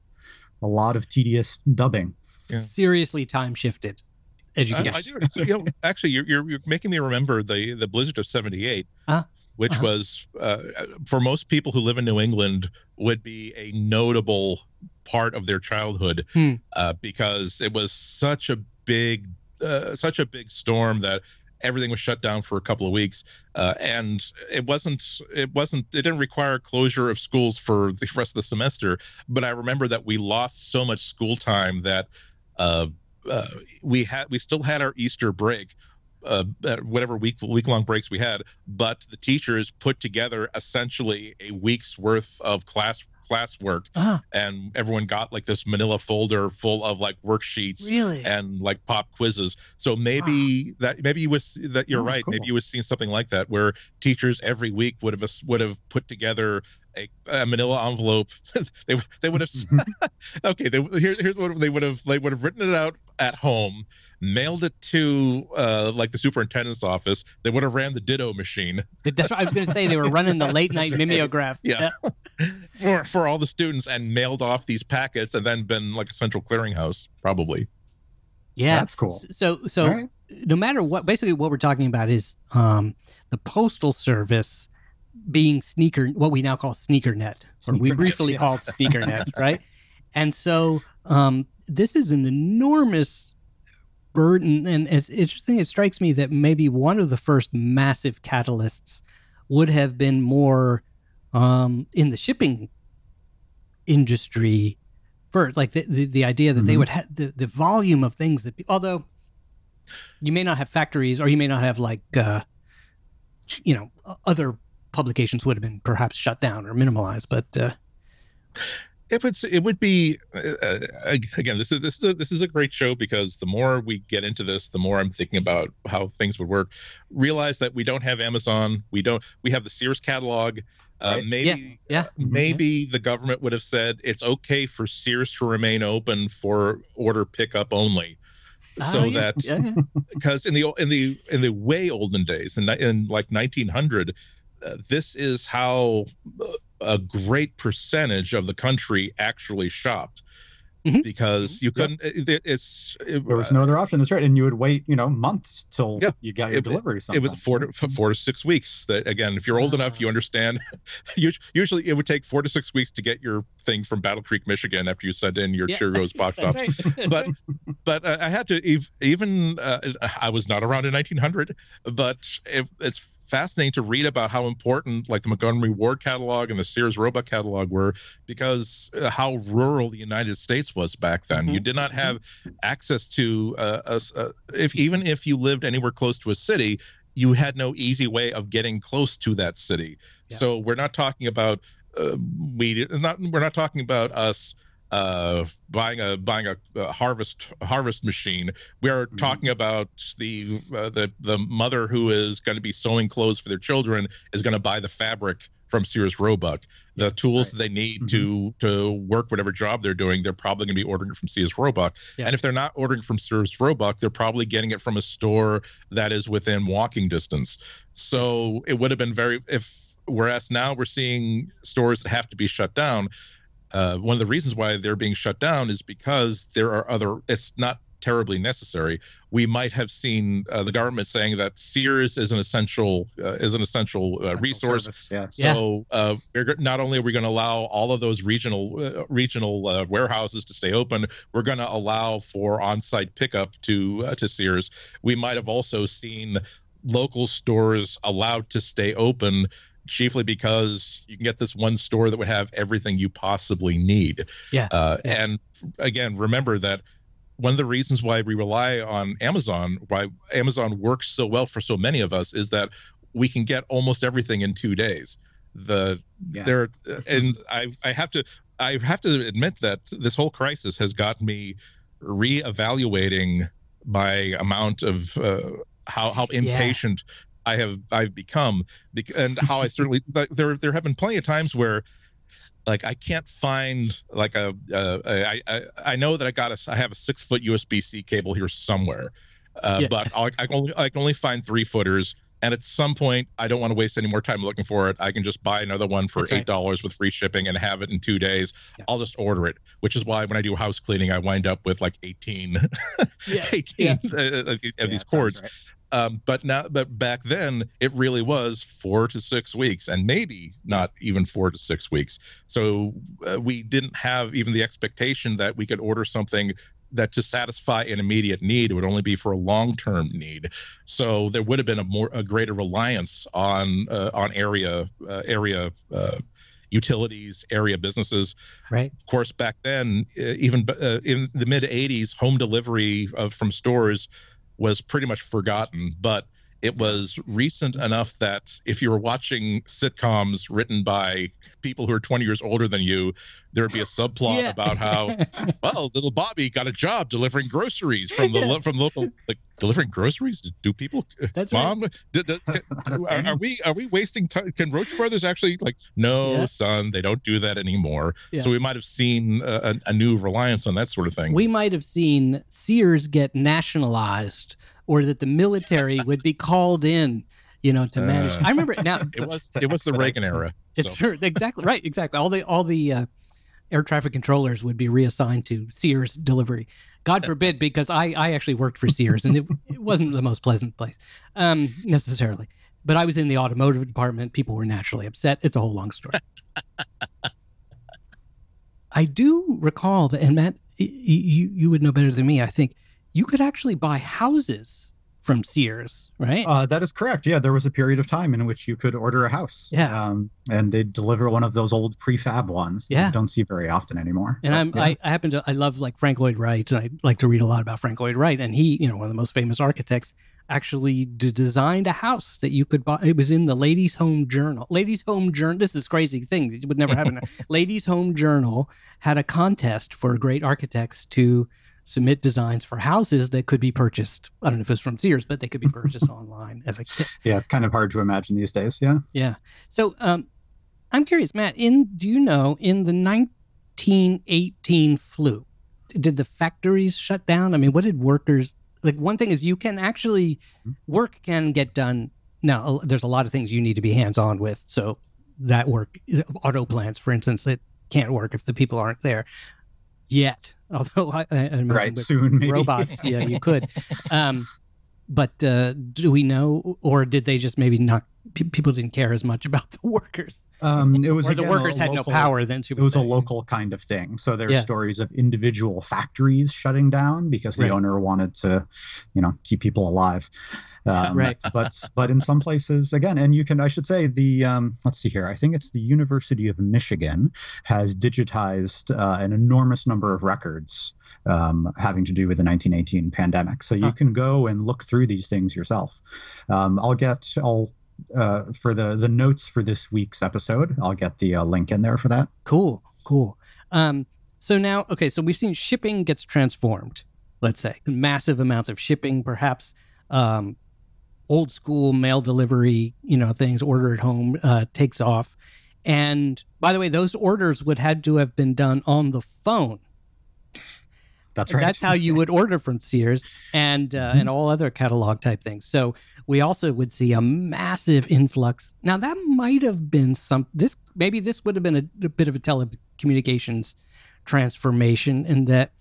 A lot of tedious dubbing. Yeah. Seriously time shifted I, education. I do. So, you know, actually, you're, you're you're making me remember the the blizzard of '78, Ah. which Uh-huh. was uh, for most people who live in New England would be a notable part of their childhood Hmm. uh, because it was such a big uh, such a big storm that everything was shut down for a couple of weeks uh, and it wasn't it wasn't it didn't require closure of schools for the rest of the semester but i remember that we lost so much school time that uh, uh, we had we still had our easter break uh, uh, whatever week week long breaks we had but the teachers put together essentially a week's worth of class classwork ah, and everyone got like this manila folder full of like worksheets really? and like pop quizzes. So maybe that maybe you was that you're Oh, right. cool. Maybe you was seeing something like that where teachers every week would have would have put together a, a manila envelope. they they would have okay. They, here, here's what they would have they would have written it out at home, mailed it to uh, like the superintendent's office. They would have ran the ditto machine That's what I was going to say. They were running the late night mimeograph. Yeah. for for all the students and mailed off these packets and then been like a central clearinghouse probably. Yeah. That's cool. So, so All right. no matter what, basically what we're talking about is um, the postal service being sneaker, what we now call sneaker net, or we Sneakernet, briefly called sneaker net, right? And so um, this is an enormous burden, and it's interesting. It strikes me that maybe one of the first massive catalysts would have been more um, in the shipping industry first, like the the, the idea that they Mhm. would have the, the volume of things that, although you may not have factories or you may not have like uh, you know other publications would have been perhaps shut down or minimalized, but uh, If it's it would be uh, uh, again this is this is a, this is a great show because the more we get into this the more I'm thinking about how things would work. Realize that we don't have Amazon, we don't we have the Sears catalog. Uh, Right. maybe yeah. maybe the government would have said it's okay for Sears to remain open for order pickup only. So Ah, yeah, that yeah, yeah. because in the in the in the way olden days in, in like 1900 uh, this is how uh, a great percentage of the country actually shopped Mhm. because you couldn't it, it- it's it, There was no other option. That's right. And you would wait, you know, months till Yeah. you got your It- delivery. it was four to four to six weeks that again if you're old enough you understand usually it would take four to six weeks to get your thing from battle creek michigan after you sent in your Yeah. cheerios box That's tops right. But right. but uh, I had to even uh, I was not around in 1900, but it, it's fascinating to read about how important like the Montgomery Ward catalog and the Sears Roebuck catalog were because uh, how rural the United States was back then. You Mhm, did not have access to uh, a uh, if even if you lived anywhere close to a city. You had no easy way of getting close to that city, Yeah. so we're not talking about uh, we not we're not talking about us uh buying a buying a, a harvest harvest machine we are Mhm. talking about the uh, the the mother who is going to be sewing clothes for their children is going to buy the fabric from Sears Roebuck. The Yeah, tools right. that they need Mhm. to to work whatever job they're doing, they're probably going to be ordering from Sears Roebuck. Yeah. And if they're not ordering from Sears Roebuck, they're probably getting it from a store that is within walking distance. So it would have been very if whereas now we're seeing stores that have to be shut down. Uh, one of the reasons why they're being shut down is because there are other. It's not terribly necessary. We might have seen uh, the government saying that Sears is an essential uh, is an essential uh, Central resource. service, Yeah. Yeah. So uh, we're go- not only are we going to allow all of those regional uh, regional uh, warehouses to stay open, we're going to allow for on-site pickup to uh, to Sears. We might have also seen local stores allowed to stay open chiefly because you can get this one store that would have everything you possibly need. Yeah, Uh, yeah. And again, remember that one of the reasons why we rely on Amazon, why Amazon works so well for so many of us, is that we can get almost everything in two days. The Yeah. there and I I have to I have to admit that this whole crisis has got me reevaluating my amount of uh, how how impatient I have I've become and how I certainly like, there there have been plenty of times where like I can't find like a, uh, I, I I know that I got a I have a six foot USB C cable here somewhere, uh, Yeah. but I, I can only I can only find three footers. And at some point, I don't want to waste any more time looking for it. I can just buy another one for That's eight dollars with free shipping and have it in two days. Yeah. I'll just order it. Which is why when I do house cleaning, I wind up with like 18, Yeah, 18 uh, of these, Yeah, these cords right. Um, but now but back then it really was four to six weeks and maybe not even four to six weeks. So uh, we didn't have even the expectation that we could order something that to satisfy an immediate need would only be for a long-term need. So there would have been a more a greater reliance on uh, on area uh, area uh, utilities area businesses. Right. of course, back then, uh, even uh, in the mid 80s, home delivery of, from stores was pretty much forgotten. But it was recent enough that if you were watching sitcoms written by people who are 20 years older than you, there would be a subplot Yeah. about how, well, little Bobby got a job delivering groceries from the Yeah. from local like delivering groceries. Do people, That's right. mom? d- d- are, are we are we wasting time? Can Roche Brothers actually like? No, Yeah. son, they don't do that anymore. Yeah. So we might have seen a, a, a new reliance on that sort of thing. We might have seen Sears get nationalized, or that the military would be called in, you know, to manage. Uh. I remember it now. it was it was the Reagan era. It's so. true. Exactly right. Exactly. All the all the uh, air traffic controllers would be reassigned to Sears delivery. God forbid, because I I actually worked for Sears and it, it wasn't the most pleasant place um, necessarily. But I was in the automotive department. People were naturally upset. It's a whole long story. I do recall that, and Matt, you you would know better than me. I think you could actually buy houses from Sears, right? Uh, that is correct. Yeah, there was a period of time in which you could order a house. Yeah. Um, and they'd deliver one of those old prefab ones. that Yeah. You don't see very often anymore. And I'm, yeah. I, I happen to, I love like Frank Lloyd Wright, and I like to read a lot about Frank Lloyd Wright. And he, you know, one of the most famous architects, actually d- designed a house that you could buy. It was in the Ladies' Home Journal. Ladies' Home Journal. This is a crazy thing. It would never happen. Ladies' Home Journal had a contest for great architects to submit designs for houses that could be purchased. I don't know if it's from Sears, but they could be purchased online as a kit. yeah, it's kind of hard to imagine these days. Yeah. Yeah. So um, I'm curious, Matt. In do you know in the 1918 flu, did the factories shut down? I mean, what did workers like? One thing is you can actually work can get done. Now, there's a lot of things you need to be hands on with. So that work, auto plants, for instance, it can't work if the people aren't there yet. Although I, I imagine Right. with Soon, maybe. robots, yeah, you could. Um, but uh, do we know, or did they just maybe not? Pe- people didn't care as much about the workers, Um, it was or the again, workers had local- no power. Then she It was a local kind of thing. So there's Yeah. stories of individual factories shutting down because the Right. owner wanted to, you know, keep people alive. Um, Right. But but in some places, again, and you can I should say the um, let's see here. I think it's the University of Michigan has digitized uh, an enormous number of records um, having to do with the 1918 pandemic. So you Huh. can go and look through these things yourself. Um, I'll get I'll uh, for the the notes for this week's episode. I'll get the uh, link in there for that. Cool, cool. Um, so now, okay, so we've seen shipping gets transformed. Let's say massive amounts of shipping, perhaps. Um, old school mail delivery, you know, things order at home uh, takes off. And by the way, those orders would had to have been done on the phone. That's right. That's how you would order from Sears and uh, Mhm. and all other catalog type things. So we also would see a massive influx. Now that might have been some this maybe this would have been a, a bit of a telecommunications transformation in that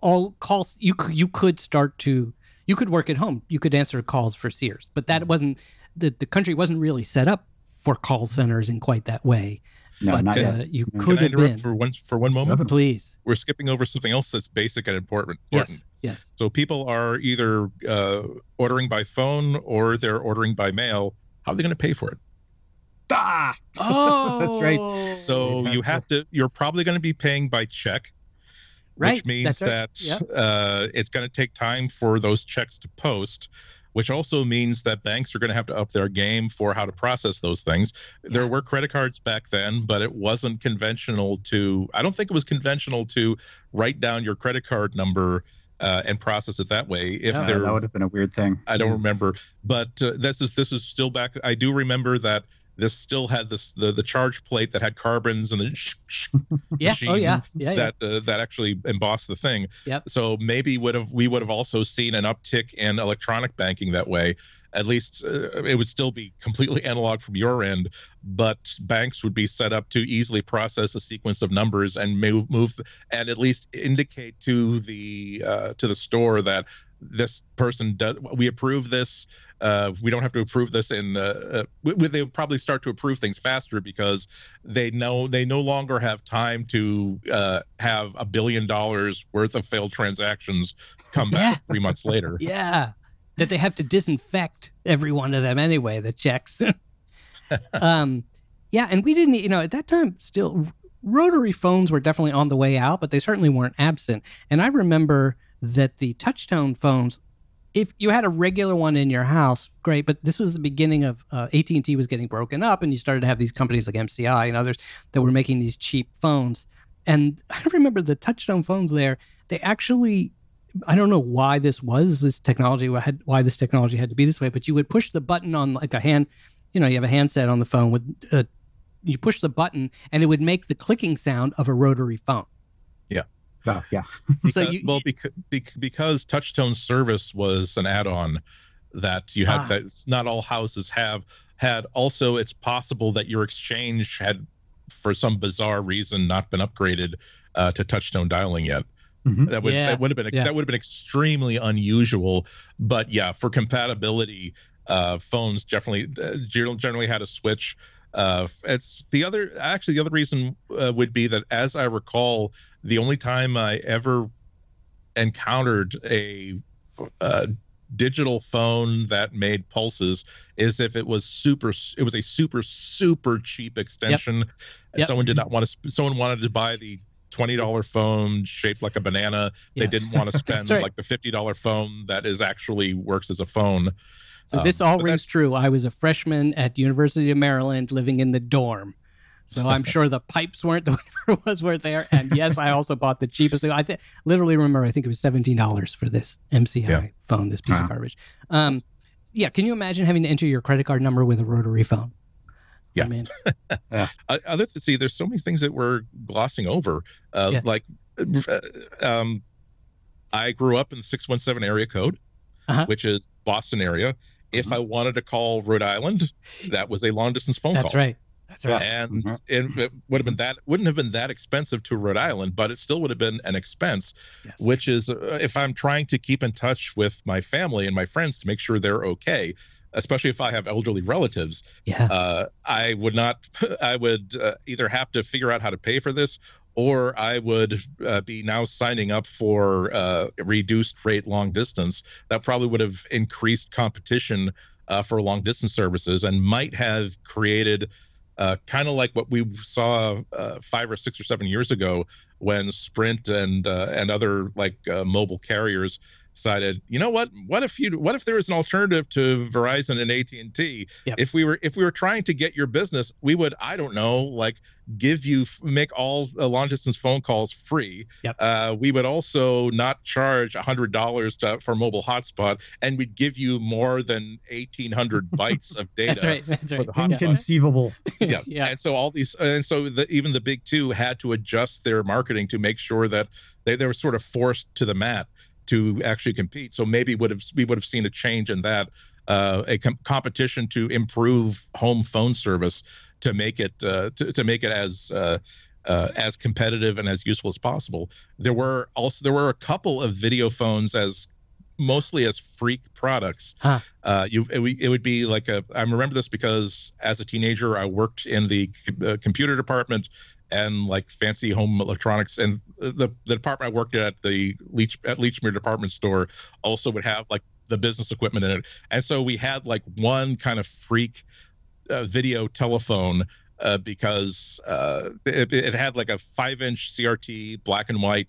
all calls you you could start to you could work at home. You could answer calls for Sears, but that wasn't the the country wasn't really set up for call centers in quite that way. No, but not yet. uh, you Can could Can I have interrupt been. for one for one moment? Definitely. Please, We're skipping over something else that's basic and important. important. yes, yes. So people are either uh, ordering by phone or they're ordering by mail. How are they going to pay for it? Ah! Oh, That's right. So They you have have to. You're probably going to be paying by check, right. which means right. that Yep. uh, it's going to take time for those checks to post. Which also means that banks are going to have to up their game for how to process those things. There were credit cards back then, but it wasn't conventional to. I don't think it was conventional to write down your credit card number uh, and process it that way. If Yeah, Yeah, there that would have been a weird thing. I don't remember, but uh, this is this is still back. I do remember that this still had this the the charge plate that had carbons and the sh- sh- Yeah. machine Oh yeah. Yeah. yeah. that uh, that actually embossed the thing. Yep. So maybe would have we would have also seen an uptick in electronic banking that way. At least uh, it would still be completely analog from your end, but banks would be set up to easily process a sequence of numbers and move move and at least indicate to the uh, to the store that this person does we approve this uh, we don't have to approve this in uh, uh, we, we- they'll probably start to approve things faster because they know they no longer have time to uh, have a billion dollars worth of failed transactions come back Yeah. three months later Yeah. That they have to disinfect every one of them anyway, the checks. um, yeah. And we didn't, you know, at that time, still, rotary phones were definitely on the way out, but they certainly weren't absent. And I remember that the touchtone phones, if you had a regular one in your house, great. But this was the beginning of uh, AT and T was getting broken up, and you started to have these companies like MCI and others that were making these cheap phones. And I remember the touchtone phones there. They actually I don't know why this was this technology why this technology had to be this way, but you would push the button on like a hand, you know, you have a handset on the phone with uh, you push the button and it would make the clicking sound of a rotary phone. Oh, yeah. so you, well because, because touchtone service was an add-on that you had Ah. that not all houses have had also it's possible that your exchange had for some bizarre reason not been upgraded uh, to touchtone dialing yet Mhm. that would Yeah, that would have been yeah. that would have been extremely unusual but yeah for compatibility uh phones definitely uh, generally had a switch uh it's the other actually the other reason uh, would be that as i recall the only time i ever encountered a uh, digital phone that made pulses is if it was super it was a super super cheap extension. And Yep. someone did not want to someone wanted to buy the $20 phone shaped like a banana. They didn't want to spend right. like the $50 phone that is actually works as a phone so this um, all rings true. I was a freshman at University of Maryland living in the dorm. So I'm sure the pipes weren't the whatever was weren't there. And yes, I also bought the cheapest. I think literally remember I think it was seventeen dollars for this MCI Yeah. phone, this piece Wow. of garbage. Um, yeah, can you imagine having to enter your credit card number with a rotary phone? Yeah. I mean, Uh, other see there's so many things that we're glossing over uh, Yeah. like uh, um i grew up in the 617 area code Uh-huh. which is boston area if i wanted to call rhode island that was a long distance phone that's call That's right. That's right. and Mhm. it, it would have been that wouldn't have been that expensive to Rhode Island, but it still would have been an expense. Yes. Which is uh, if I'm trying to keep in touch with my family and my friends to make sure they're okay, especially if I have elderly relatives, yeah. uh, I would not. I would uh, either have to figure out how to pay for this, or I would uh, be now signing up for uh, reduced rate long distance. That probably would have increased competition uh, for long distance services and might have created. Uh, kind of like what we saw uh, five or six or seven years ago when Sprint and uh, and other like mobile carriers decided, you know what? What if you? What if there was an alternative to Verizon and AT and T? If we were if we were trying to get your business, we would I don't know like give you make all uh, long distance phone calls free. Yep. Uh, we would also not charge a hundred dollars for mobile hotspot, and we'd give you more than eighteen hundred bytes of data. That's right. That's right. Inconceivable. yeah. Yeah. And so all these, and so the, even the big two had to adjust their marketing to make sure that they, they were sort of forced to the mat to actually compete. So maybe would have we would have seen a change in that, uh, a com- competition to improve home phone service to make it uh, to, to make it as uh, uh, as competitive and as useful as possible. There were also there were a couple of video phones as mostly as freak products. Huh. Uh, you it, would- it would be like a I remember this because as a teenager I worked in the uh, computer department and like fancy home electronics and the the department I worked at the Leach at Lechmere department store also would have like the business equipment in it. And so we had like one kind of freak uh, video telephone uh, because uh, it, it had like a five inch CRT, black and white.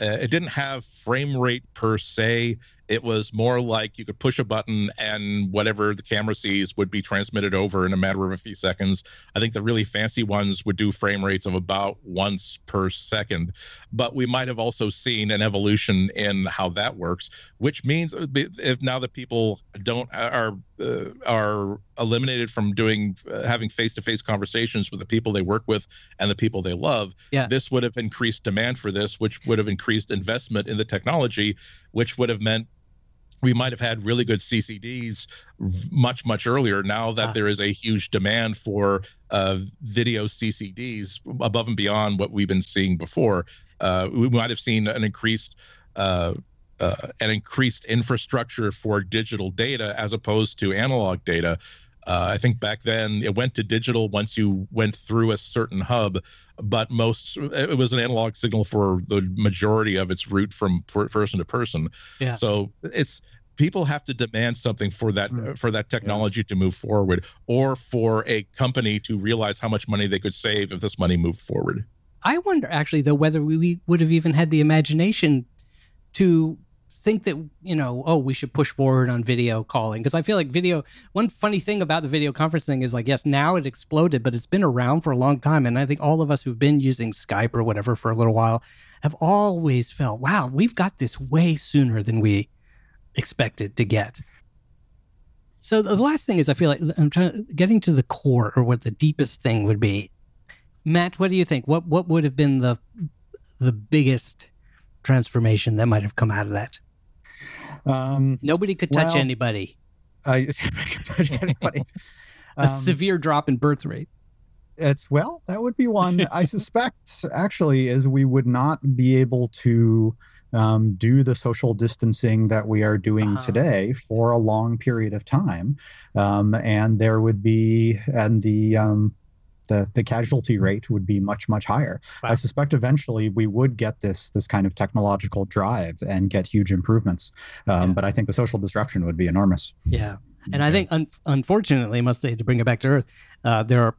Uh, it didn't have frame rate per se. It was more like you could push a button and whatever the camera sees would be transmitted over in a matter of a few seconds. I think the really fancy ones would do frame rates of about once per second. But we might have also seen an evolution in how that works, which means if now that people don't are uh, are eliminated from doing uh, having face-to-face conversations with the people they work with and the people they love Yeah. this would have increased demand for this which would have increased investment in the technology which would have meant we might have had really good ccds much much earlier now that Ah. there is a huge demand for uh, video ccds above and beyond what we've been seeing before uh, we might have seen an increased uh, uh, an increased infrastructure for digital data as opposed to analog data. Uh, I think back then it went to digital once you went through a certain hub, but most it was an analog signal for the majority of its route from per- person to person. Yeah. So it's people have to demand something for that Mm. for that technology to move forward, or for a company to realize how much money they could save if this money moved forward. I wonder actually though whether we would have even had the imagination to think that you know oh we should push forward on video calling because I feel like video one funny thing about the video conferencing is like yes now it exploded but it's been around for a long time and I think all of us who've been using Skype or whatever for a little while have always felt wow we've got this way sooner than we expected to get. So the last thing is I feel like I'm trying getting to the core or what the deepest thing would be. Matt, what do you think? What what would have been the the biggest transformation that might have come out of that? Um, Nobody could touch Well, anybody. I can't touch anybody. A Um, severe drop in birth rate. It's well, that would be one. I suspect actually is we would not be able to um, do the social distancing that we are doing Uh-huh. today for a long period of time, um, and there would be and the um, the the casualty rate would be much much higher. Wow. I suspect eventually we would get this this kind of technological drive and get huge improvements, um, Yeah. but I think the social disruption would be enormous. Yeah. And I think, un- unfortunately, must say to bring it back to Earth, uh, there are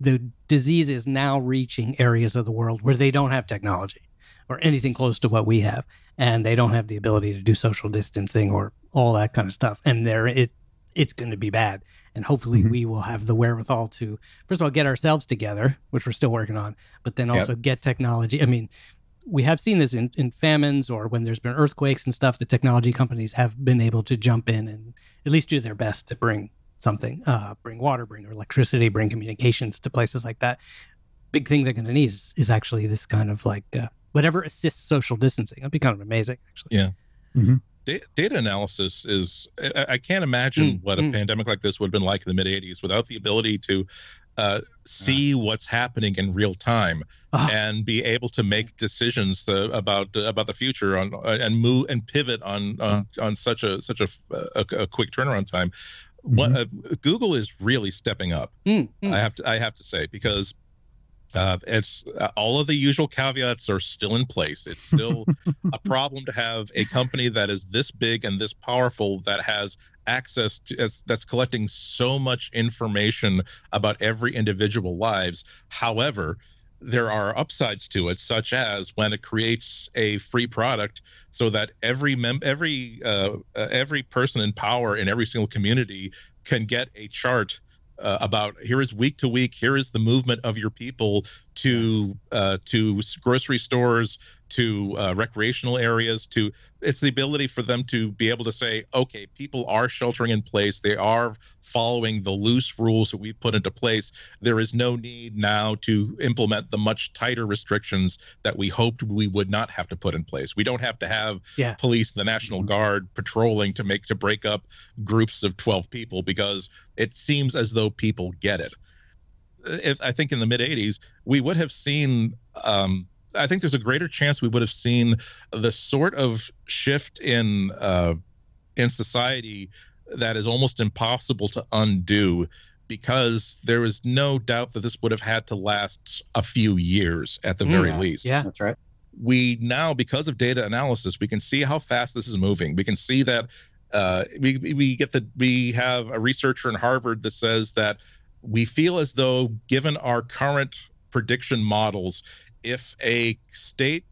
the disease is now reaching areas of the world where they don't have technology or anything close to what we have, and they don't have the ability to do social distancing or all that kind of stuff. And there, it it's going to be bad. And hopefully, Mhm. we will have the wherewithal to first of all get ourselves together, which we're still working on, but then Yep. also get technology. I mean. We have seen this in, in famines or when there's been earthquakes and stuff. The technology companies have been able to jump in and at least do their best to bring something, uh, bring water, bring electricity, bring communications to places like that. Big thing they're going to need is, is actually this kind of like uh, whatever assists social distancing. That'd be kind of amazing, actually. Yeah. Mhm. Da- data analysis is I, I can't imagine Mm, what a mm. pandemic like this would have been like in the mid 80s without the ability to uh, see what's happening in real time Ah. and be able to make decisions the, about about the future on uh, and move and pivot on on, on such a such a, a, a quick turnaround time. What uh, Google is really stepping up. Mm, mm. I have to I have to say because uh, it's uh, all of the usual caveats are still in place. It's still a problem to have a company that is this big and this powerful that has access to that's, that's collecting so much information about every individual lives. However, there are upsides to it, such as when it creates a free product, so that every mem- every uh, uh, every person in power in every single community can get a chart uh, about here is week to week here is the movement of your people to uh, to grocery stores to uh, recreational areas to it's the ability for them to be able to say okay people are sheltering in place they are following the loose rules that we've put into place there is no need now to implement the much tighter restrictions that we hoped we would not have to put in place we don't have to have Yeah. police the national Mhm. guard patrolling to make to break up groups of 12 people because it seems as though people get it if I think in the mid 80s, we would have seen. Um, I think there's a greater chance we would have seen the sort of shift in uh, in society that is almost impossible to undo because there is no doubt that this would have had to last a few years at the very Yeah. least Yeah. That's right. we now because of data analysis we can see how fast this is moving we can see that uh, we we get the we have a researcher in harvard that says that we feel as though given our current prediction models if a state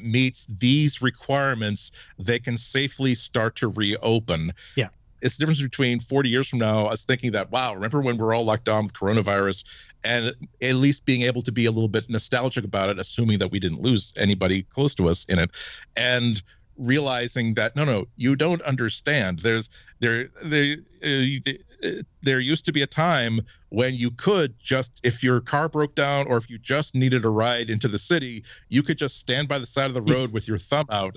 meets these requirements they can safely start to reopen Yeah. it's the difference between 40 years from now us thinking that wow remember when we're all locked down with coronavirus and at least being able to be a little bit nostalgic about it assuming that we didn't lose anybody close to us in it and realizing that no no you don't understand. There's there there uh, there used to be a time when you could just if your car broke down or if you just needed a ride into the city you could just stand by the side of the road with your thumb out.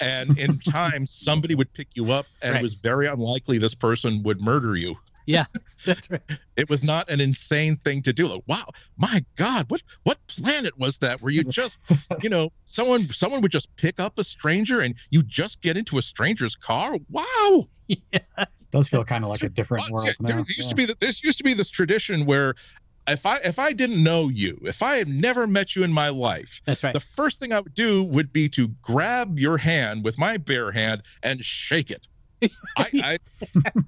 And in time somebody would pick you up and Right. it was very unlikely this person would murder you Yeah, that's right. it was not an insane thing to do like wow my god what what planet was that where you just you know someone someone would just pick up a stranger and you just get into a stranger's car wow yeah. does feel kind of like a different world yeah, there now. used to be that there used to be this tradition where if i if i didn't know you if i had never met you in my life That's right. the first thing i would do would be to grab your hand with my bare hand and shake it I, I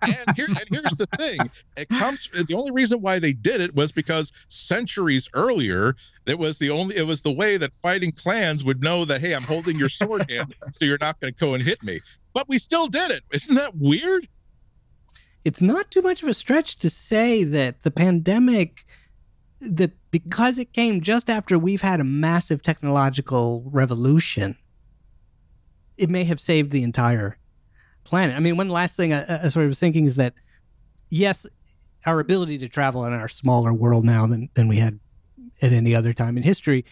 and here and here's the thing. It comes the only reason why they did it was because centuries earlier, it was the only it was the way that fighting clans would know that hey, I'm holding your sword hand, so you're not gonna go and hit me. But we still did it. Isn't that weird? it's not too much of a stretch to say that the pandemic that because it came just after we've had a massive technological revolution it may have saved the entire planet. I mean one last thing uh, uh, i, I sort of was thinking is that yes our ability to travel in our smaller world now than, than we had at any other time in history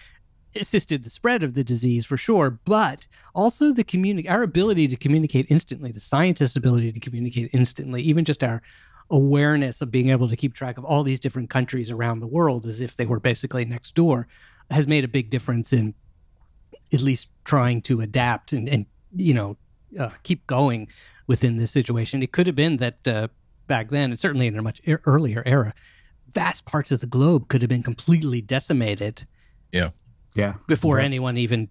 assisted the spread of the disease for sure, but also the communi- our ability to communicate instantly, the scientists' ability to communicate instantly, even just our awareness of being able to keep track of all these different countries around the world as if they were basically next door, has made a big difference in at least trying to adapt and, and you know uh, keep going within this situation. It could have been that uh, back then, and certainly in a much e- earlier era, vast parts of the globe could have been completely decimated Yeah. Yeah. Before Yeah. anyone even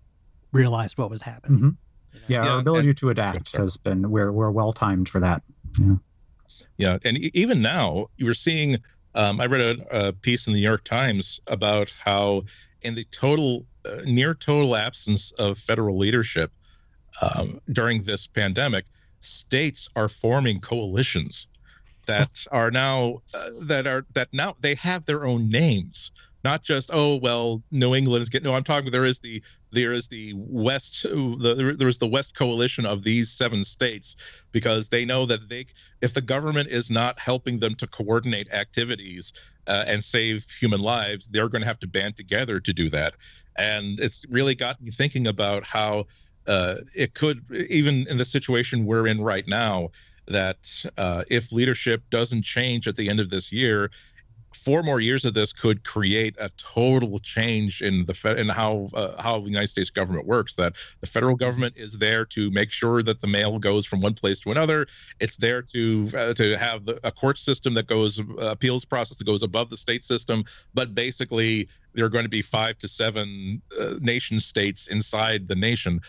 realized what was happening. Mhm. Yeah, Yeah, our ability to adapt sorry. has been we're we're well timed for that. Yeah, Yeah, and e- even now you were seeing. Um, I read a, a piece in the New York Times about how, in the total, uh, near total absence of federal leadership um, during this pandemic, states are forming coalitions that are now uh, that are that now they have their own names. Not just oh well new england is getting no i'm talking there is the there is the west the, there is the west coalition of these seven states because they know that they if the government is not helping them to coordinate activities uh, and save human lives they're going to have to band together to do that. And it's really got me thinking about how uh, it could even in the situation we're in right now that uh, if leadership doesn't change at the end of this year, four more years of this could create a total change in the in how uh, how the United States government works. That the federal government is there to make sure that the mail goes from one place to another. It's there to uh, to have the, a court system that goes uh, appeals process that goes above the state system. But basically, there are going to be five to seven uh, nation states inside the nation.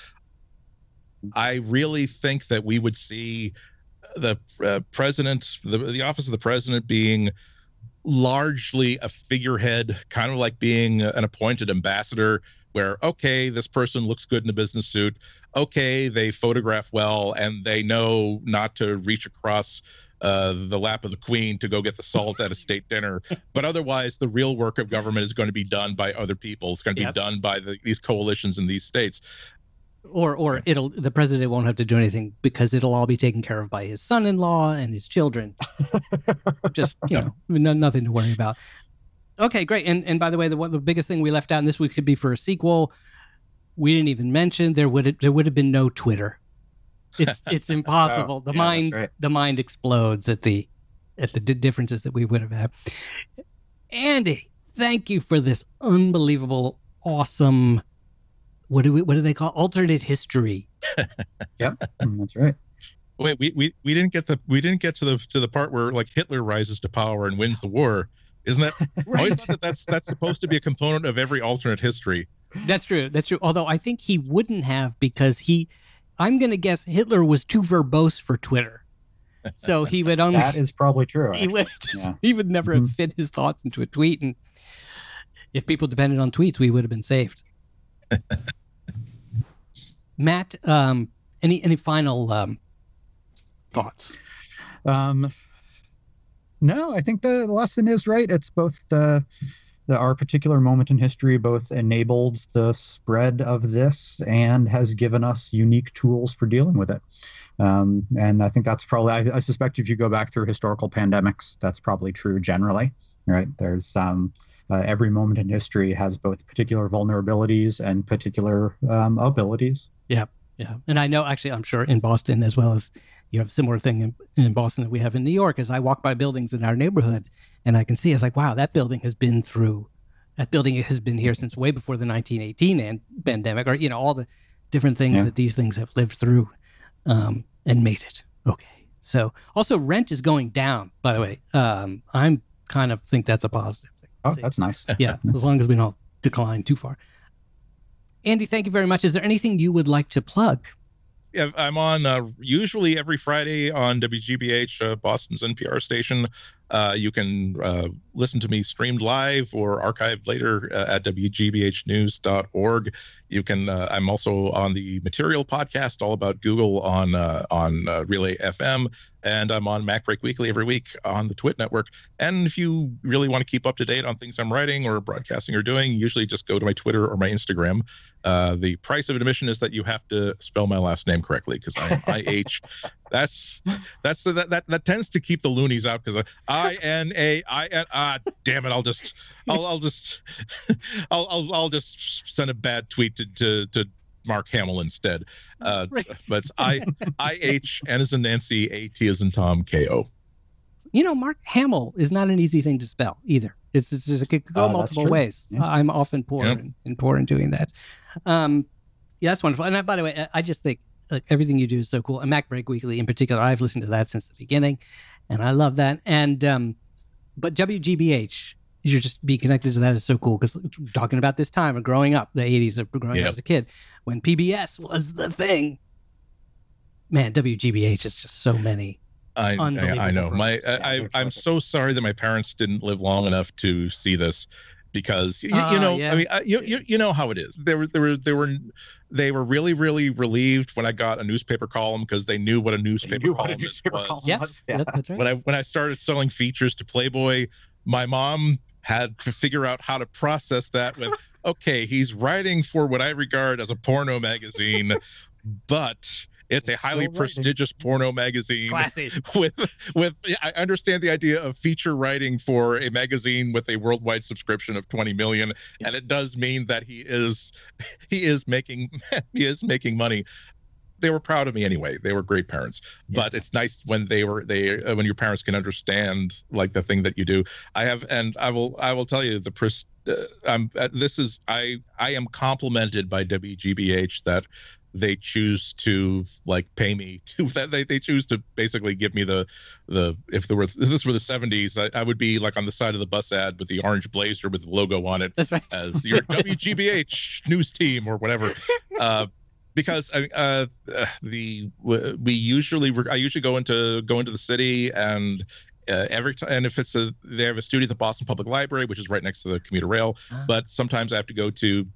I really think that we would see the uh, president, the, the office of the president being largely a figurehead, kind of like being an appointed ambassador, where, okay, this person looks good in a business suit. Okay, they photograph well and they know not to reach across uh, the lap of the queen to go get the salt at a state dinner. But otherwise, the real work of government is going to be done by other people. It's going to Yep. be done by the, these coalitions in these states. Or or it'll the president won't have to do anything because it'll all be taken care of by his son-in-law and his children. Just you know, no, nothing to worry about. Okay, great. And and by the way, the the biggest thing we left out, and this week could be for a sequel. We didn't even mention there would there would have been no Twitter. It's it's impossible. Oh, the yeah, mind right. the mind explodes at the at the differences that we would have had. Andy, thank you for this unbelievable, awesome. What do we? What do they call alternate history? Mm, That's right. Wait, we, we, we didn't get the we didn't get to the to the part where like Hitler rises to power and wins the war. Isn't that isn't that- that's that's supposed to be a component of every alternate history? That's true. That's true. Although I think he wouldn't have because he, I'm going to guess Hitler was too verbose for Twitter, so he would only That is probably true. he would just, Yeah. he would never have Mhm. fit his thoughts into a tweet, and if people depended on tweets, we would have been saved. Matt, um, any any final um, thoughts? Um, no, I think the lesson is right. It's both the, the our particular moment in history both enabled the spread of this and has given us unique tools for dealing with it. Um, and I think that's probably. I, I suspect if you go back through historical pandemics, that's probably true generally. Right? There's um, uh, every moment in history has both particular vulnerabilities and particular um, abilities. Yeah, yeah, and I know actually, I'm sure in Boston as well as you have a similar thing in, in Boston that we have in New York. As I walk by buildings in our neighborhood, and I can see, it's like, wow, that building has been through. That building has been here since way before the 1918 and pandemic, or you know, all the different things Yeah. that these things have lived through, um, and made it okay. So also, rent is going down. By the way, um, I'm kind of think that's a positive. Oh, See. that's nice. yeah, as long as we don't decline too far. Andy, thank you very much. Is there anything you would like to plug? Yeah, I'm on uh, usually every Friday on WGBH, uh, Boston's NPR station. Uh, you can uh, listen to me streamed live or archived later uh, at wgbhnews.org. You can. Uh, I'm also on the Material podcast, all about Google on uh, on uh, Relay FM, and I'm on MacBreak Weekly every week on the Twit Network. And if you really want to keep up to date on things I'm writing or broadcasting or doing, usually just go to my Twitter or my Instagram. The price of admission is that you have to spell my last name correctly because I'm IH. That's that's that, that that tends to keep the loonies out because I N A I N. Ah, damn it! I'll just I'll I'll just I'll I'll, I'll just send a bad tweet to to, to Mark Hamill instead. Uh, Right. but it's I I H N as in Nancy, A T is in Tom, K O. You know, Mark Hamill is not an easy thing to spell either. It's, it's just, it could go Uh, multiple ways. Yeah. I'm often poor Yep. in, in poor in doing that. Um, yeah, that's wonderful. And I, by the way, I I just think like, everything you do is so cool. And Mac Break Weekly in particular, I've listened to that since the beginning, and I love that. And um, but WGBH, you should just be connected to that is so cool because talking about this time of growing up, the 80s of growing up as a kid, when PBS was the thing. Man, WGBH is just so many. I, I, I know. My. I, I I'm so sorry that my parents didn't live long enough to see this because you, Ah, you know yeah. I mean I, you, you you know how it is. They were they were they were they were really really relieved when I got a newspaper column because they knew what a newspaper knew what a column newspaper was. column Yeah. was. Yep, that's right. When I when I started selling features to Playboy, my mom had to figure out how to process that with okay, he's writing for what I regard as a porno magazine, but it's a highly prestigious porno magazine Classy. with with I understand the idea of feature writing for a magazine with a worldwide subscription of 20 million and it does mean that he is he is making he is making money. They were proud of me anyway. They were great parents. But it's nice when they were they uh, when your parents can understand like the thing that you do. I have and i will i will tell you the pres- uh, i'm uh, this is i i am complimented by wgbh that they choose to like pay me to that they, they choose to basically give me the the if there were if this were the 70s I, I would be like on the side of the bus ad with the orange blazer with the logo on it That's right. as your WGBH news team or whatever. Uh, because I- uh, uh, the we usually I usually go into go into the city and uh, every time, and if it's a, they have a studio at the Boston Public Library, which is right next to the commuter rail. Ah. But sometimes I have to go to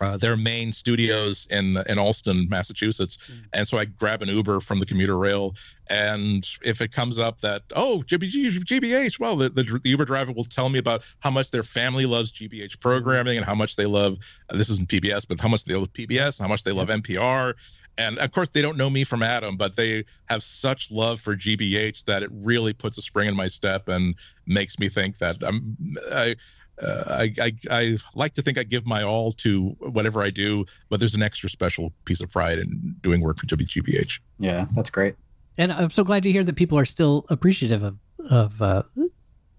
uh, their main studios in in Allston, Massachusetts, Mm. and so I grab an Uber from the commuter rail. And if it comes up that oh GBG, GBH, well the, the, the Uber driver will tell me about how much their family loves GBH programming and how much they love uh, this isn't PBS, but how much they love PBS, how much they love NPR. And of course, they don't know me from Adam, but they have such love for GBH that it really puts a spring in my step and makes me think that I'm. I, uh, I, I I like to think I give my all to whatever I do, but there's an extra special piece of pride in doing work for WGBH. Yeah, that's great. And I'm so glad to hear that people are still appreciative of of uh,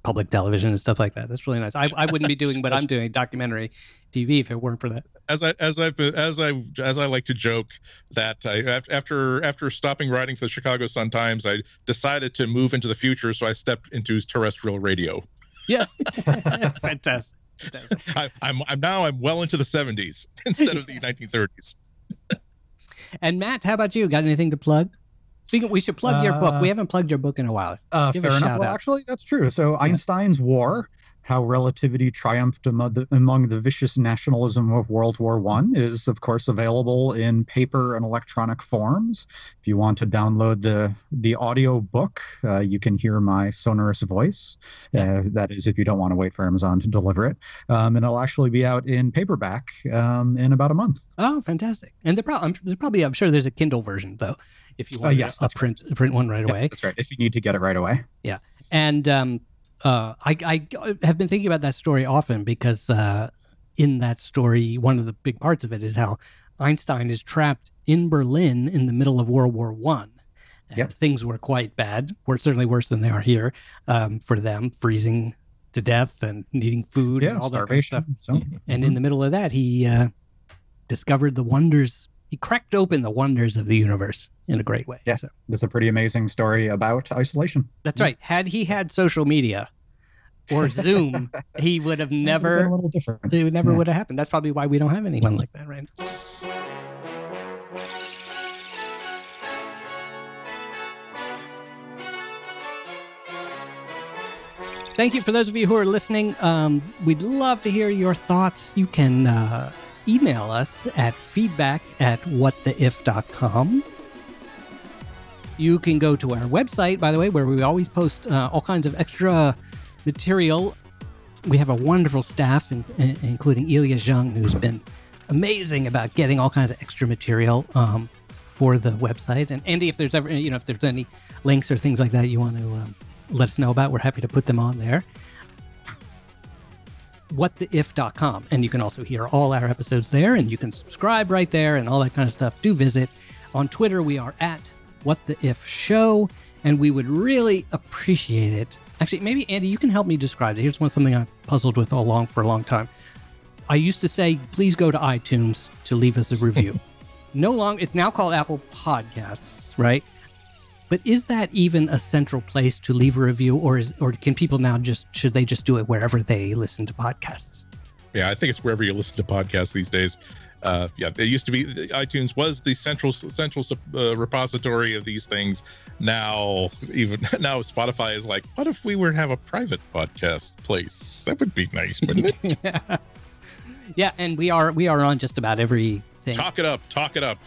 public television and stuff like that. That's really nice. I, I wouldn't be doing what I'm doing, documentary TV, if it weren't for that. As I as I've been, as I as I like to joke that I, after after stopping writing for the Chicago Sun Times, I decided to move into the future, so I stepped into terrestrial radio. Yeah, fantastic. fantastic. I, I'm I'm now I'm well into the 70s instead of the 1930s. And Matt, how about you? Got anything to plug? Speaking, we should plug your book. Uh, We haven't plugged your book in a while. Uh, Give a fair enough. shout Well, out. actually, that's true. So Einstein's War, how relativity triumphed among the, among the vicious nationalism of World War One, is of course available in paper and electronic forms. If you want to download the the audio book, uh, you can hear my sonorous voice. Yeah. Uh, that is, if you don't want to wait for Amazon to deliver it, um, and it'll actually be out in paperback um, in about a month. Oh, fantastic! And there probably, I'm, probably, I'm sure there's a Kindle version though, if you Uh, want yes, a, that's print a print one right Yep, away. that's right. If you need to get it right away. Yeah, and um, uh, I, I have been thinking about that story often because uh, in that story, one of the big parts of it is how Einstein is trapped in Berlin in the middle of World War One. And Yep. Things were quite bad. Were certainly worse than they are here um, for them, freezing to death and needing food Yeah, and all that kind of stuff. So, And in the middle of that, he uh, discovered the wonders. He cracked open the wonders of the universe in a great way. Yeah. So, It's a pretty amazing story about isolation. that's right. Had he had social media or Zoom, he would have It would've been never. a little different. It would never Yeah. would have happened. That's probably why we don't have anyone like that right now. Thank you for those of you who are listening. Um, we'd love to hear your thoughts. You can uh, email us at feedback at whattheif.com. You can go to our website, by the way, where we always post uh, all kinds of extra material. We have a wonderful staff, in, in- including Ilya Zhang, who's been amazing about getting all kinds of extra material um, for the website. And Andy, if there's ever, you know, if there's any links or things like that you want to um, let us know about, we're happy to put them on there. whattheif.com. And you can also hear all our episodes there, and you can subscribe right there and all that kind of stuff. Do visit. On Twitter, we are at What the If Show, and we would really appreciate it. Actually, maybe Andy, you can help me describe it. Here's one something I puzzled with all along for a long time. I used to say, please go to iTunes to leave us a review. no long, it's now called Apple Podcasts, right? But is that even a central place to leave a review, or is, or can people now just should they just do it wherever they listen to podcasts? Yeah, I think it's wherever you listen to podcasts these days. Uh, yeah, it used to be iTunes was the central central uh, repository of these things. Now, even now, Spotify is like, what if we were to have a private podcast place? That would be nice, wouldn't it? yeah. yeah, and we are we are on just about everything. talk it up, talk it up.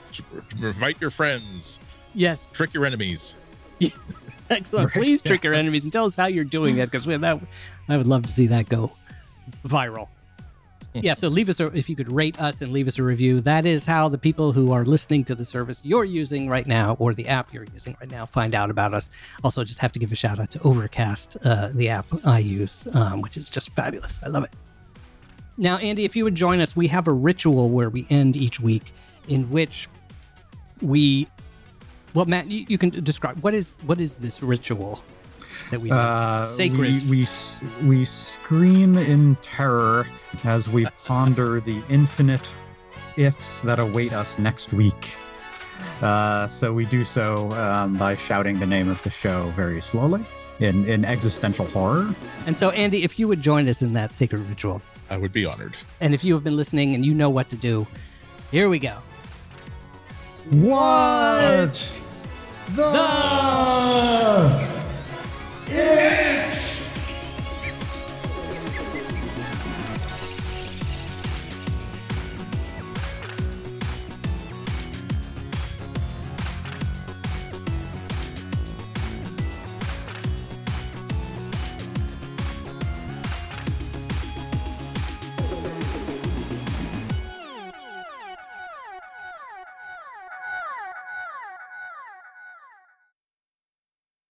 Invite your friends, Yes, trick your enemies. excellent. Right, Please trick your enemies and tell us how you're doing it because that I would love to see that go viral. yeah, so leave us a if you could rate us and leave us a review. That is how the people who are listening to the service you're using right now or the app you're using right now find out about us. Also, just have to give a shout out to Overcast, uh, the app I use, um, which is just fabulous. I love it. Now, Andy, if you would join us, we have a ritual where we end each week in which we well matt you, you can describe what is what is this ritual that we do Uh, Sacred. We, we we scream in terror as we ponder the infinite ifs that await us next week. Uh, so we do so um, by shouting the name of the show very slowly in, in existential horror. and so andy if you would join us in that sacred ritual I would be honored. and if you have been listening and you know what to do here we go what the, the... It's